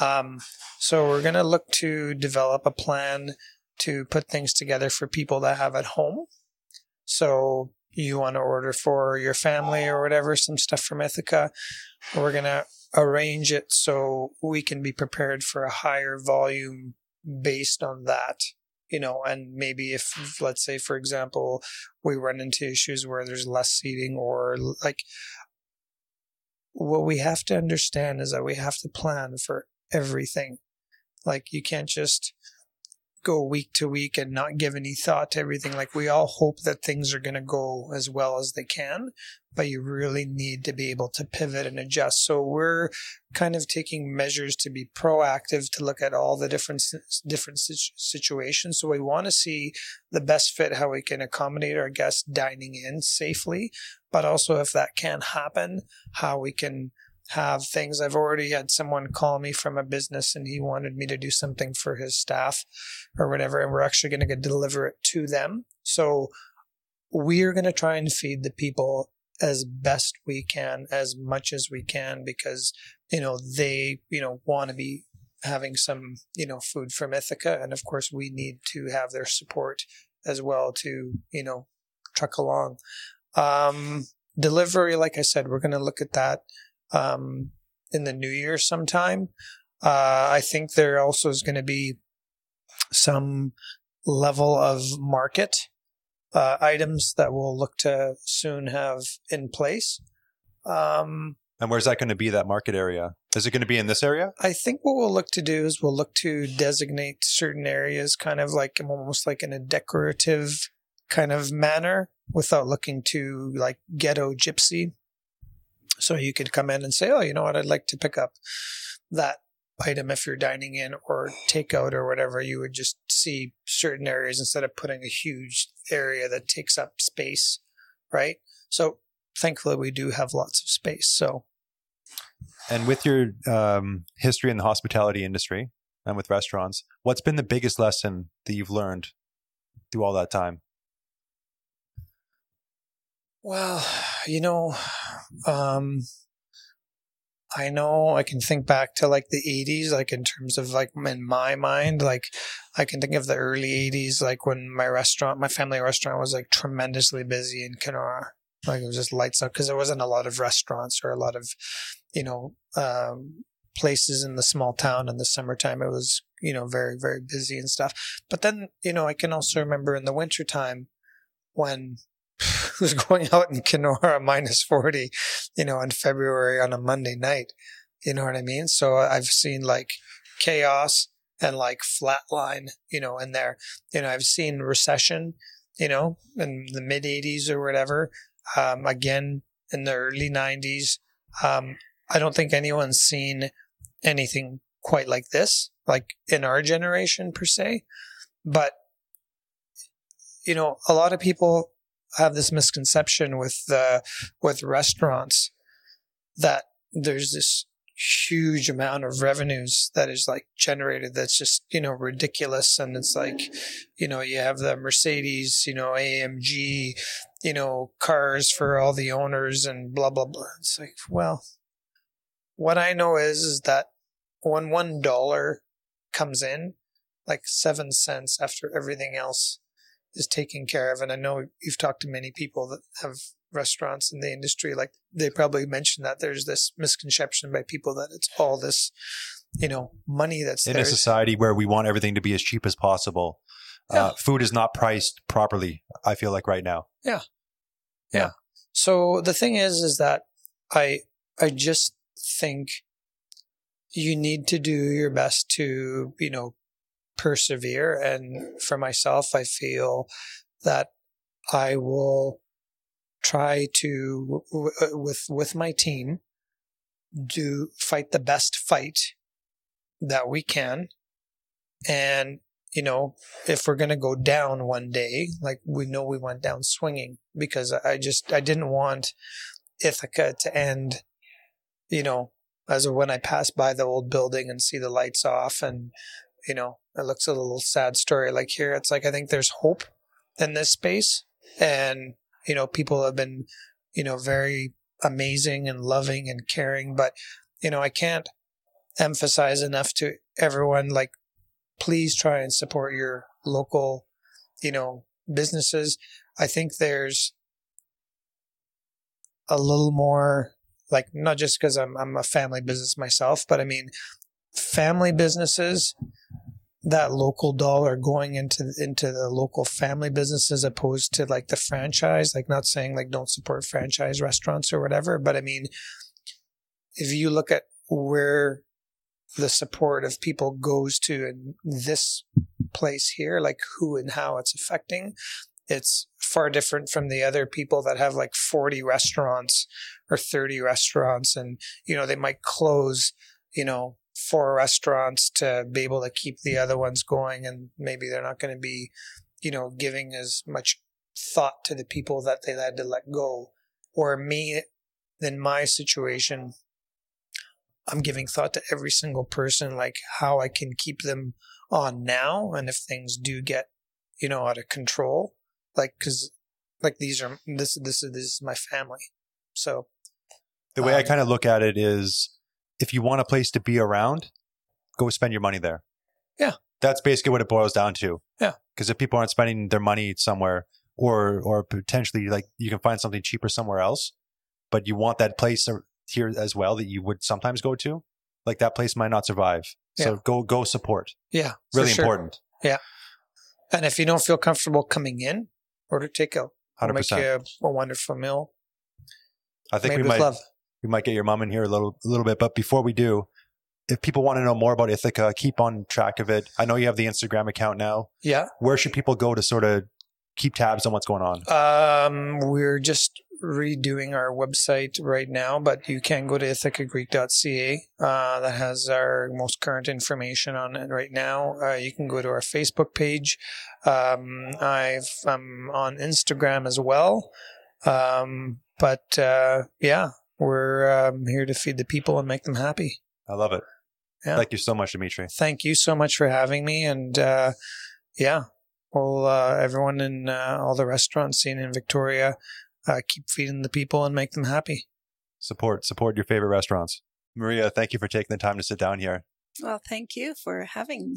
Um, so we're going to look to develop a plan to put things together for people that have at home. So you want to order for your family or whatever, some stuff from Ithaca. We're going to arrange it so we can be prepared for a higher volume based on that. You know, and maybe if, let's say, for example, we run into issues where there's less seating or like, what we have to understand is that we have to plan for everything. Like you can't just go week to week and not give any thought to everything. Like we all hope that things are going to go as well as they can, but you really need to be able to pivot and adjust. So we're kind of taking measures to be proactive to look at all the different different situ- situations. So we want to see the best fit how we can accommodate our guests dining in safely, but also if that can happen, how we can have things. I've already had someone call me from a business and he wanted me to do something for his staff or whatever, and we're actually going to deliver it to them. So we're going to try and feed the people as best we can, as much as we can, because, you know, they, you know, want to be having some, you know, food from Ithaca. And of course, we need to have their support as well to, you know, truck along. Um, delivery, like I said, we're going to look at that um, in the new year sometime. Uh, I think there also is going to be some level of market uh, items that we'll look to soon have in place. Um, And where's that going to be? That market area? Is it going to be in this area? I think what we'll look to do is we'll look to designate certain areas kind of like almost like in a decorative kind of manner without looking to like ghetto gypsy. So you could come in and say, oh, you know what, I'd like to pick up that item if you're dining in or takeout or whatever. You would just see certain areas instead of putting a huge area that takes up space, right? So thankfully we do have lots of space. So And with your um, history in the hospitality industry and with restaurants, what's been the biggest lesson that you've learned through all that time? Well, you know, um, I know I can think back to like the 80s, like in terms of like in my mind, like I can think of the early 80s, like when my restaurant, my family restaurant was like tremendously busy in Kenora. Like it was just lights out because there wasn't a lot of restaurants or a lot of, you know, um, places in the small town in the summertime. It was, you know, very, very busy and stuff. But then, you know, I can also remember in the wintertime when who's going out in Kenora minus 40, you know, in February on a Monday night. You know what I mean? So I've seen like chaos and like flatline, you know, in there. You know, I've seen recession, you know, in the mid 80s or whatever. Um, again, in the early 90s. Um, I don't think anyone's seen anything quite like this, like in our generation per se. But, you know, a lot of people have this misconception with with restaurants that there's this huge amount of revenues that is like generated that's just you know ridiculous. And it's like you know you have the mercedes you know amg you know cars for all the owners and blah blah blah. It's like well what i know is is that when one dollar comes in like seven cents after everything else is taken care of. And I know you've talked to many people that have restaurants in the industry. Like they probably mentioned that there's this misconception by people that it's all this, you know, money that's In there. a society where we want everything to be as cheap as possible, Yeah. uh, food is not priced properly. I feel like right now. Yeah. yeah. yeah. So the thing is, is that I, I just think you need to do your best to, you know, persevere. And for myself, I feel that I will try to, w- uh, with, with my team, do fight the best fight that we can. And, you know, if we're going to go down one day, like we know we went down swinging because I just, I didn't want Ithaca to end, you know, as when I pass by the old building and see the lights off and, you know, it looks a little sad story. Like here, it's like, I think there's hope in this space and, you know, people have been, you know, very amazing and loving and caring, but, you know, I can't emphasize enough to everyone, like, please try and support your local, you know, businesses. I think there's a little more like not just because I'm I'm a family business myself, but I mean family businesses that local dollar going into into the local family business as opposed to like the franchise like not saying like don't support franchise restaurants or whatever but i mean if you look at where the support of people goes to in this place here like who and how it's affecting it's far different from the other people that have like 40 restaurants or 30 restaurants and you know they might close you know four restaurants to be able to keep the other ones going and maybe they're not going to be you know giving as much thought to the people that they had to let go. Or me in my situation i'm giving thought to every single person like how i can keep them on now and if things do get you know out of control like because like these are this this is this is my family. So The way I Um, kind of look at it is if you want a place to be around, go spend your money there. Yeah. That's basically what it boils down to. Yeah. Because if people aren't spending their money somewhere or or potentially like you can find something cheaper somewhere else, but you want that place here as well that you would sometimes go to, like that place might not survive. So go go support. yeah Really sure. important. Yeah. And if you don't feel comfortable coming in order takeout. We'll Hundred make you a, a wonderful meal I think made we might love. We might get your mom in here a little a little bit. But before we do, if people want to know more about Ithaca, keep on track of it. I know you have the Instagram account now. Yeah. Where should people go to sort of keep tabs on what's going on? Um, we're just redoing our website right now, but you can go to ithacagreek.ca. Uh, that has our most current information on it right now. Uh, you can go to our Facebook page. Um, I've, I'm on Instagram as well. Um, but, uh, yeah, we're, um, here to feed the people and make them happy. I love it. Yeah. Thank you so much, Dimitri. Thank you so much for having me. And, uh, yeah, well, uh, everyone in, uh, all the restaurants seen in Victoria, uh, keep feeding the people and make them happy. Support support your favorite restaurants. Maria, thank you for taking the time to sit down here. Well, thank you for having me.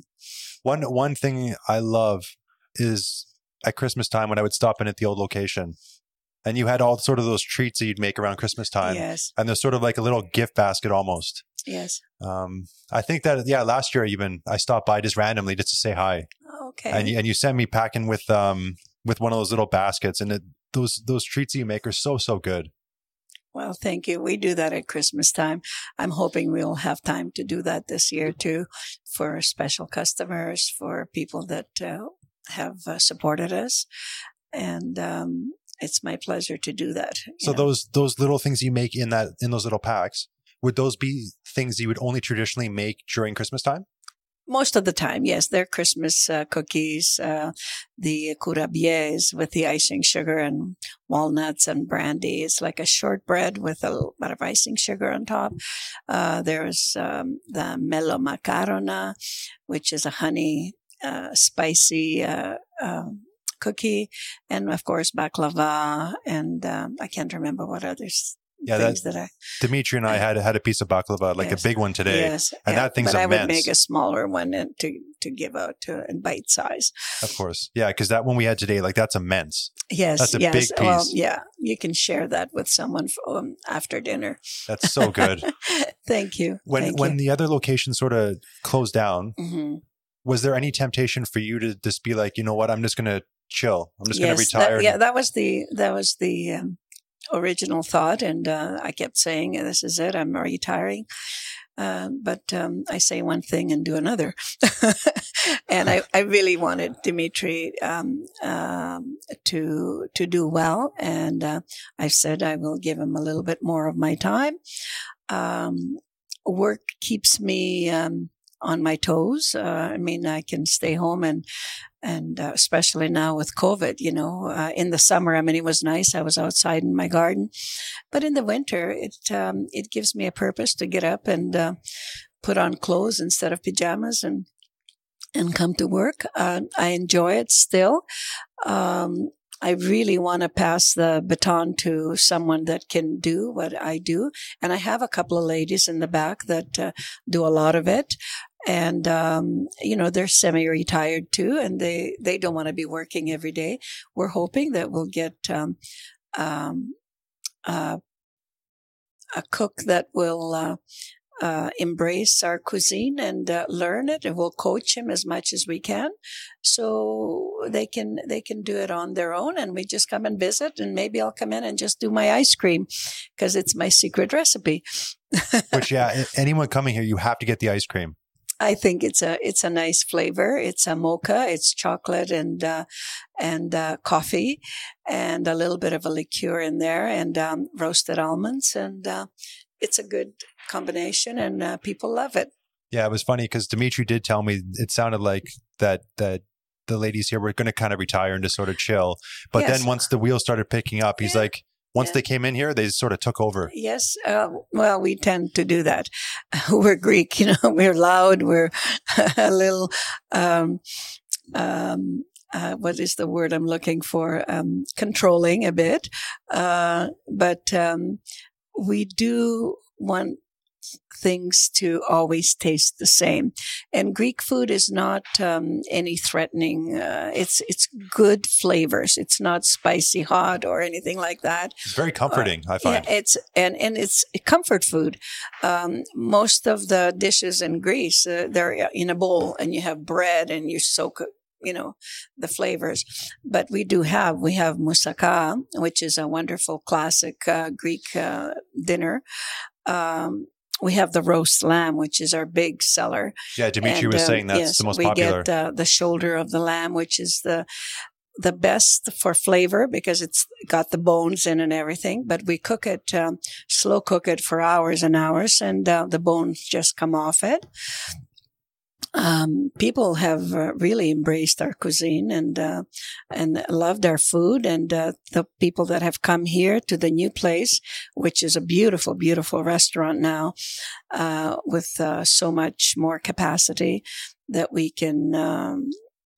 One one thing I love is at Christmas time when I would stop in at the old location, and you had all sort of those treats that you'd make around Christmas time, Yes, and there's sort of like a little gift basket almost. yes. Um, I think that yeah, last year even I stopped by just randomly just to say hi, Okay. and you, and you sent me packing with um with one of those little baskets, and it, those those treats that you make are so so good. well, thank you. We do that at Christmas time. I'm hoping we'll have time to do that this year too for special customers, for people that uh, have uh, supported us. And um, it's my pleasure to do that. So know. those those little things you make in that in those little packs would those be things you would only traditionally make during Christmas time? Most of the time, yes, they're Christmas uh, cookies, uh, the kourabiedes with the icing sugar and walnuts and brandy. It's like a shortbread with a little bit of icing sugar on top. Uh, there's um, the melomakarona, which is a honey, uh, spicy uh, um, cookie, and of course baklava. And um, I can't remember what others Yeah, things that, I Dimitri and I had had a piece of baklava, like Yes. a big one today. yes, and yeah. that thing's but I would make a smaller one and to to give out to in bite size. Of course, yeah, because that one we had today, like that's immense. Yes, That's a yes. big Well, piece. yeah, you can share that with someone f- um, after dinner. That's so good. Thank you. when Thank when you. the other location sort of closed down, Mhm. was there any temptation for you to just be like, you know what, I'm just gonna chill. I'm just Yes, that- retire. yeah, that was the that was the um, original thought, and uh, I kept saying, "This is it. I'm retiring." Uh, but um, I say one thing and do another, and I, I really wanted Dimitri um, um, to to do well, and uh, I said I will give him a little bit more of my time. Um, work keeps me um, on my toes. Uh, I mean, I can stay home and and uh, especially now with COVID, you know, uh, in the summer, I mean, it was nice. I was outside in my garden, but in the winter, it um, it gives me a purpose to get up and uh, put on clothes instead of pajamas and and come to work. Uh, I enjoy it still. Um, I really want to pass the baton to someone that can do what I do. And I have a couple of ladies in the back that uh, do a lot of it. And, um, you know, they're semi-retired too, and they, they don't want to be working every day. We're hoping that we'll get, um, um, uh, a cook that will, uh, uh, embrace our cuisine and uh, learn it, and we'll coach him as much as we can, so they can they can do it on their own. And we just come and visit, and maybe I'll come in and just do my ice cream because it's my secret recipe. Which yeah, anyone coming here, you have to get the ice cream. I think it's a it's a nice flavor. It's a mocha. It's chocolate and uh, and uh, coffee, and a little bit of a liqueur in there, and um, roasted almonds, and uh, it's a good combination, and uh, people love it. Yeah, it was funny because Dimitri did tell me it sounded like that that the ladies here were going to kind of retire and just sort of chill. But Yes. then once the wheels started picking up, he's Yeah. like, once Yeah. they came in here, they sort of took over. Yes, uh, well, we tend to do that. We're Greek, you know. We're loud. We're a little. Um, um, uh, what is the word I'm looking for? Um, controlling a bit, uh, but um, we do want things to always taste the same. And Greek food is not um, any threatening. Uh, it's it's good flavors. It's not spicy hot or anything like that. It's very comforting, I find. Yeah, it's and and it's comfort food. Um, most of the dishes in Greece, uh, they're in a bowl, and you have bread, and you soak you know, the flavors. But we do have, we have moussaka, which is a wonderful classic uh, Greek uh, dinner. Um, we have the roast lamb, which is our big seller. Yeah, Dimitri And, was um, saying that's yes, the most we popular. get uh, the shoulder of the lamb, which is the the best for flavor because it's got the bones in and everything. But we cook it, um, slow cook it for hours and hours, and uh, the bones just come off it. Um, people have uh, really embraced our cuisine and uh, and loved our food, and uh, the people that have come here to the new place, which is a beautiful, beautiful restaurant now, uh, with uh, so much more capacity that we can. Um,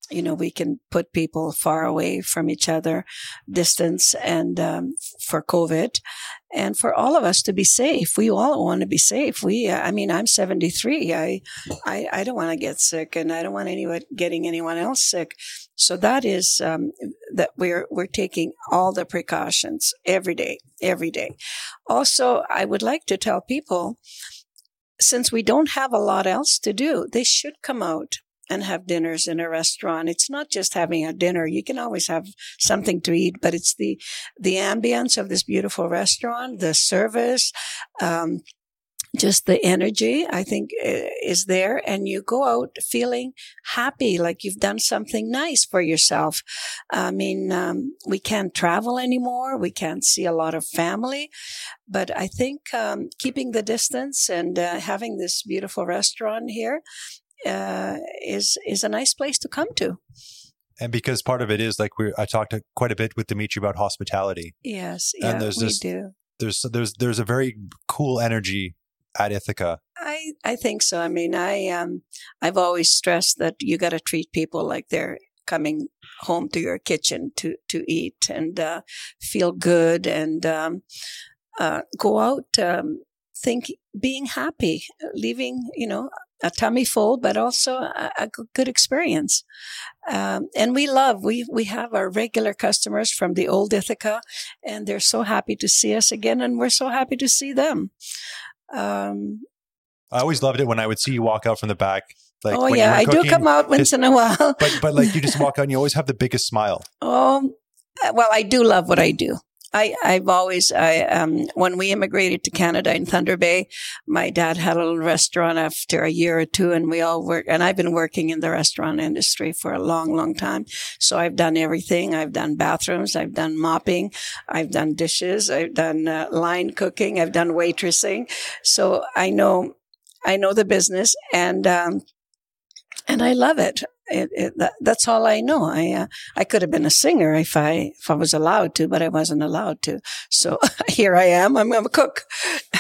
you know, we can put people far away from each other, distance, and um, for COVID, and for all of us to be safe. We all want to be safe. We, uh, I mean, I'm 73. I, I, I don't want to get sick, and I don't want anyone getting anyone else sick. So that is um, that we're we're taking all the precautions every day, every day. Also, I would like to tell people, since we don't have a lot else to do, they should come out and have dinners in a restaurant. It's not just having a dinner. You can always have something to eat, but it's the, the ambience of this beautiful restaurant, the service, um, just the energy, I think uh, is there. And you go out feeling happy, like you've done something nice for yourself. I mean, um, we can't travel anymore. We can't see a lot of family, but I think, um, keeping the distance and uh, having this beautiful restaurant here, uh, is is a nice place to come to. and because part of it is like we I talked quite a bit with Dimitri about hospitality. Yes, And yeah, there's we this- do. There's there's there's a very cool energy at Ithaca. I I think so. I mean, I um I've always stressed that you got to treat people like they're coming home to your kitchen to to eat and uh, feel good and um, uh, go out um, think being happy, leaving you know a tummy full, but also a good experience. Um, and we love we we have our regular customers from the old Ithaca, and they're so happy to see us again, and we're so happy to see them. Um, I always loved it when I would see you walk out from the back. Like oh yeah, I do come out once just- in a while. but but like you just walk out and you always have the biggest smile. Um, well, I do love what I do. I, I've always, I, um, when we immigrated to Canada in Thunder Bay, my dad had a little restaurant after a year or two and we all work, and I've been working in the restaurant industry for a long, long time. So I've done everything. I've done bathrooms. I've done mopping. I've done dishes. I've done uh, line cooking. I've done waitressing. So I know, I know the business and, um, and I love it. It, it, that, that's all I know. I uh, I could have been a singer if I if I was allowed to, but I wasn't allowed to. So here I am. I'm, I'm a cook.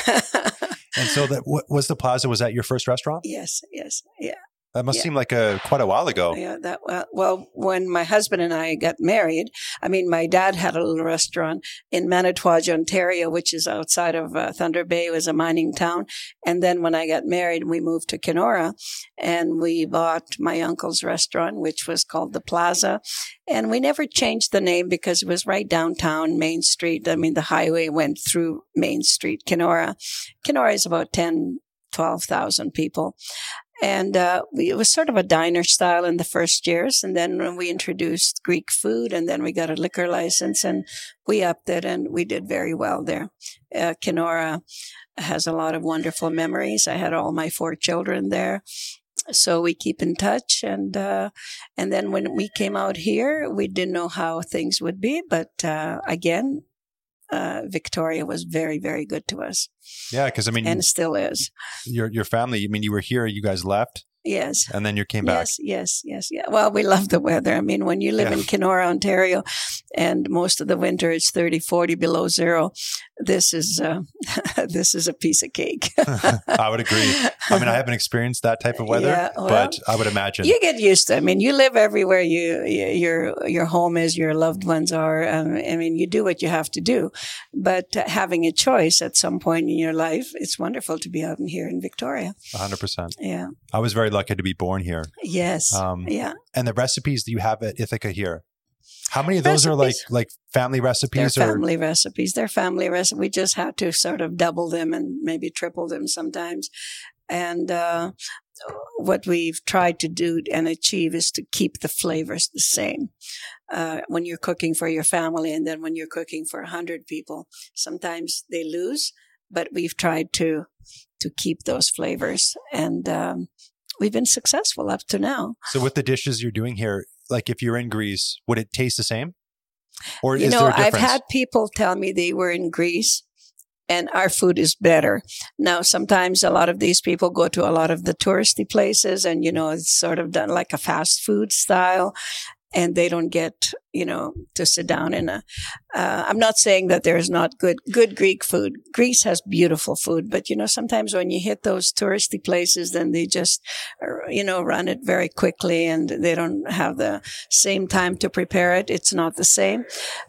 And so that what was the plaza? Was that your first restaurant? yes, yes, yeah, That must Yeah. seem like a quite a while ago. yeah. That well, well, when my husband and I got married, I mean, my dad had a little restaurant in Manitouwadge, Ontario, which is outside of uh, Thunder Bay. It was a mining town. And then when I got married, we moved to Kenora, and we bought my uncle's restaurant, which was called the Plaza. And we never changed the name because it was right downtown Main Street. I mean, the highway went through Main Street, Kenora. Kenora is about 10, 12,000 people. And uh, it was sort of a diner style in the first years. And then when we introduced Greek food, and then we got a liquor license and we upped it and we did very well there. Uh, Kenora has a lot of wonderful memories. I had all my four children there. So we keep in touch, and uh, and then when we came out here, we didn't know how things would be, but uh, again, uh, Victoria was very, very good to us, Yeah, because I mean, and still is. your your family. I mean, you were here. You guys left, Yes, and then you came back. Yes, yes, yes, yeah. Well, we love the weather. I mean, when you live Yeah. in Kenora, Ontario, and most of the winter it's 30, 40 below zero, this is uh, this is a piece of cake. I would agree. I mean, I haven't experienced that type of weather, Yeah, well, but I would imagine. you get used to. it. I mean, you live everywhere you, you your your home is, your loved ones are. Um, I mean, you do what you have to do, but uh, having a choice at some point in your life, it's wonderful to be out in here in Victoria. 100%. Yeah. I was very lucky to be born here. Yes. Um, yeah. And the recipes that you have at Ithaca here, how many of those are like like family They're recipes or family recipes. They're family recipes. We just have to sort of double them and maybe triple them sometimes. And uh, what we've tried to do and achieve is to keep the flavors the same. Uh, when you're cooking for your family and then when you're cooking for a hundred people, sometimes they lose, but we've tried to, to keep those flavors and, um, we've been successful up to now. So with the dishes you're doing here, like if you're in Greece, would it taste the same? Or you is know, there a I've had people tell me they were in Greece and our food is better. Now, sometimes a lot of these people go to a lot of the touristy places and, you know, it's sort of done like a fast food style and they don't get, you know, to sit down in a, uh, I'm not saying that there's not good, good Greek food. Greece has beautiful food, but you know, sometimes when you hit those touristy places, then they just, uh, you know, run it very quickly and they don't have the same time to prepare it. It's not the same,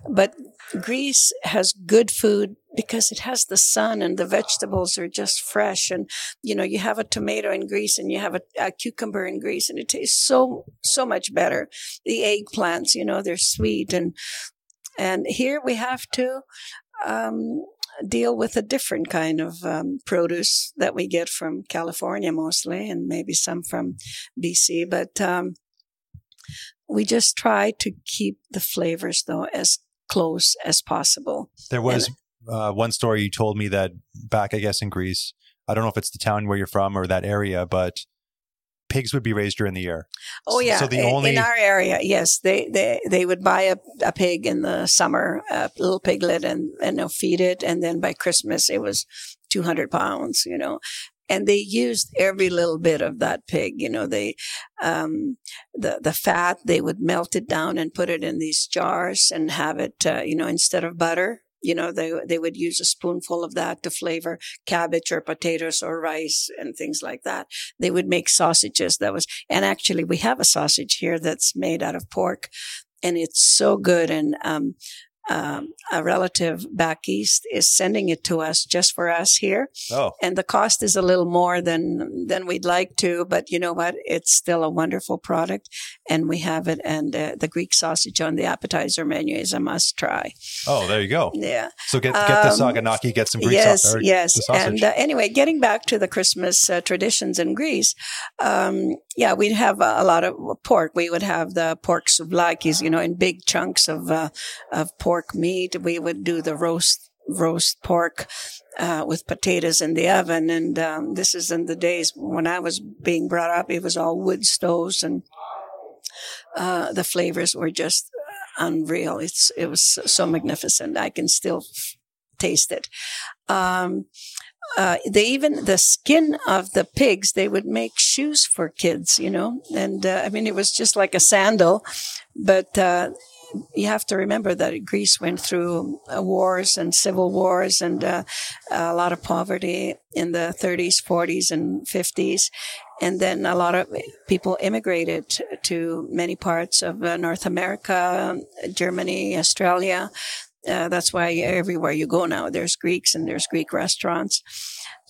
but Greece has good food because it has the sun and the vegetables are just fresh. And, you know, you have a tomato in Greece and you have a, a cucumber in Greece and it tastes so, so much better. The eggplants, you know, they're sweet and, and here we have to, um, deal with a different kind of um, produce that we get from California mostly, and maybe some from BC. But um, we just try to keep the flavors though as close as possible. There was uh, one story you told me that back, I guess, in Greece. I don't know if it's the town where you're from or that area, but pigs would be raised during the year. Oh yeah, So the in, only in our area, yes, they they they would buy a, a pig in the summer, a little piglet, and and they'll feed it, and then by Christmas it was two hundred pounds, you know. And they used every little bit of that pig, you know. They, um, the the fat they would melt it down and put it in these jars and have it, uh, you know, instead of butter, you know, they they would use a spoonful of that to flavor cabbage or potatoes or rice and things like that. They would make sausages. That was, and actually, we have a sausage here that's made out of pork, and it's so good. And um, um, a relative back east is sending it to us just for us here, oh, and the cost is a little more than than we'd like to. But you know what? It's still a wonderful product, and we have it. And uh, the Greek sausage on the appetizer menu is a must try. oh, there you go. Yeah. So get get the Um, saganaki, get some Greek yes, sau- or yes. sausage. And uh, anyway, getting back to the Christmas uh, traditions in Greece, um, yeah, we'd have a, a lot of pork. We would have the pork souvlakis, you know, in big chunks of uh, of pork meat. We would do the roast roast pork uh, with potatoes in the oven. And um, this is in the days when I was being brought up. It was all wood stoves, and uh, the flavors were just unreal. It's it was so magnificent. I can still taste it. Um, uh, they even the skin of the pigs they would make shoes for kids you know and uh, i mean it was just like a sandal but uh, you have to remember that greece went through uh, wars and civil wars and uh, a lot of poverty in the 30s 40s and 50s and then a lot of people immigrated to many parts of uh, north america germany australia uh, that's why everywhere you go now, there's Greeks and there's Greek restaurants.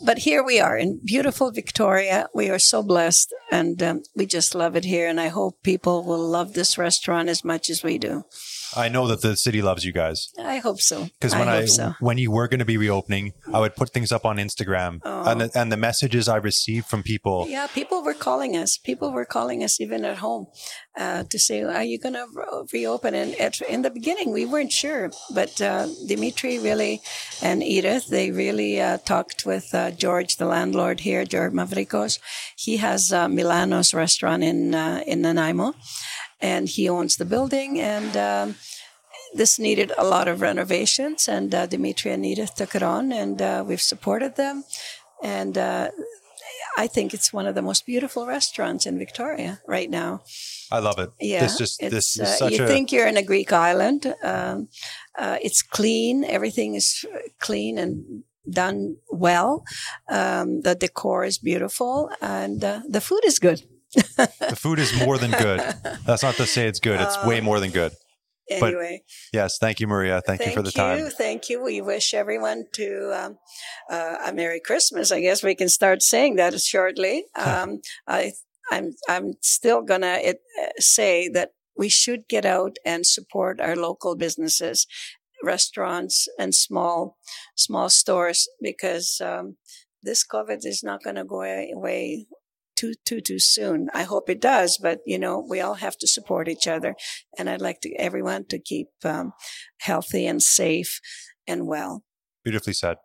But here we are in beautiful Victoria. We are so blessed and um, we just love it here. And I hope people will love this restaurant as much as we do. I know that the city loves you guys I hope so. because when I I, so. when you were going to be reopening, I would put things up on Instagram, Oh. and the, and the messages I received from people. Yeah, people were calling us. People were calling us even at home uh, to say, "Are you going to re- reopen?" And at, in the beginning, we weren't sure, but uh, Dimitri really and Edith they really uh, talked with uh, George, the landlord here, George Mavrikos. He has uh, Milano's restaurant in uh, in Nanaimo, and he owns the building and. Um, this needed a lot of renovations, and uh, Dimitri and Edith took it on, and uh, we've supported them. And uh, I think it's one of the most beautiful restaurants in Victoria right now. I love it. Yeah, this just this is uh, such you a think you're in a Greek island. Um, uh, it's clean. Everything is clean and done well. Um, the decor is beautiful, and uh, the food is good. The food is more than good. That's not to say it's good. It's way more than good. But- Yes, thank you, Maria. Thank, you for the time. Thank you. We wish everyone to um, uh, a Merry Christmas. I guess we can start saying that shortly. Um, I, I'm I'm still gonna it, uh, say that we should get out and support our local businesses, restaurants, and small small stores because um, this COVID is not going to go away too too too soon. I hope it does, but you know we all have to support each other, and I'd like to everyone to keep um, healthy and safe and well. Beautifully said.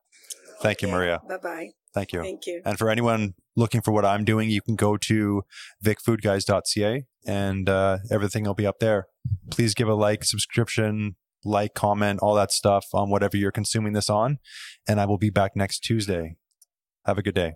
Thank you, Maria. Bye bye. Thank you. Thank you. And for anyone looking for what I'm doing, you can go to vicfoodguys.ca and uh, everything will be up there. Please give a like, subscription, like, comment, all that stuff on whatever you're consuming this on. And I will be back next Tuesday. Have a good day.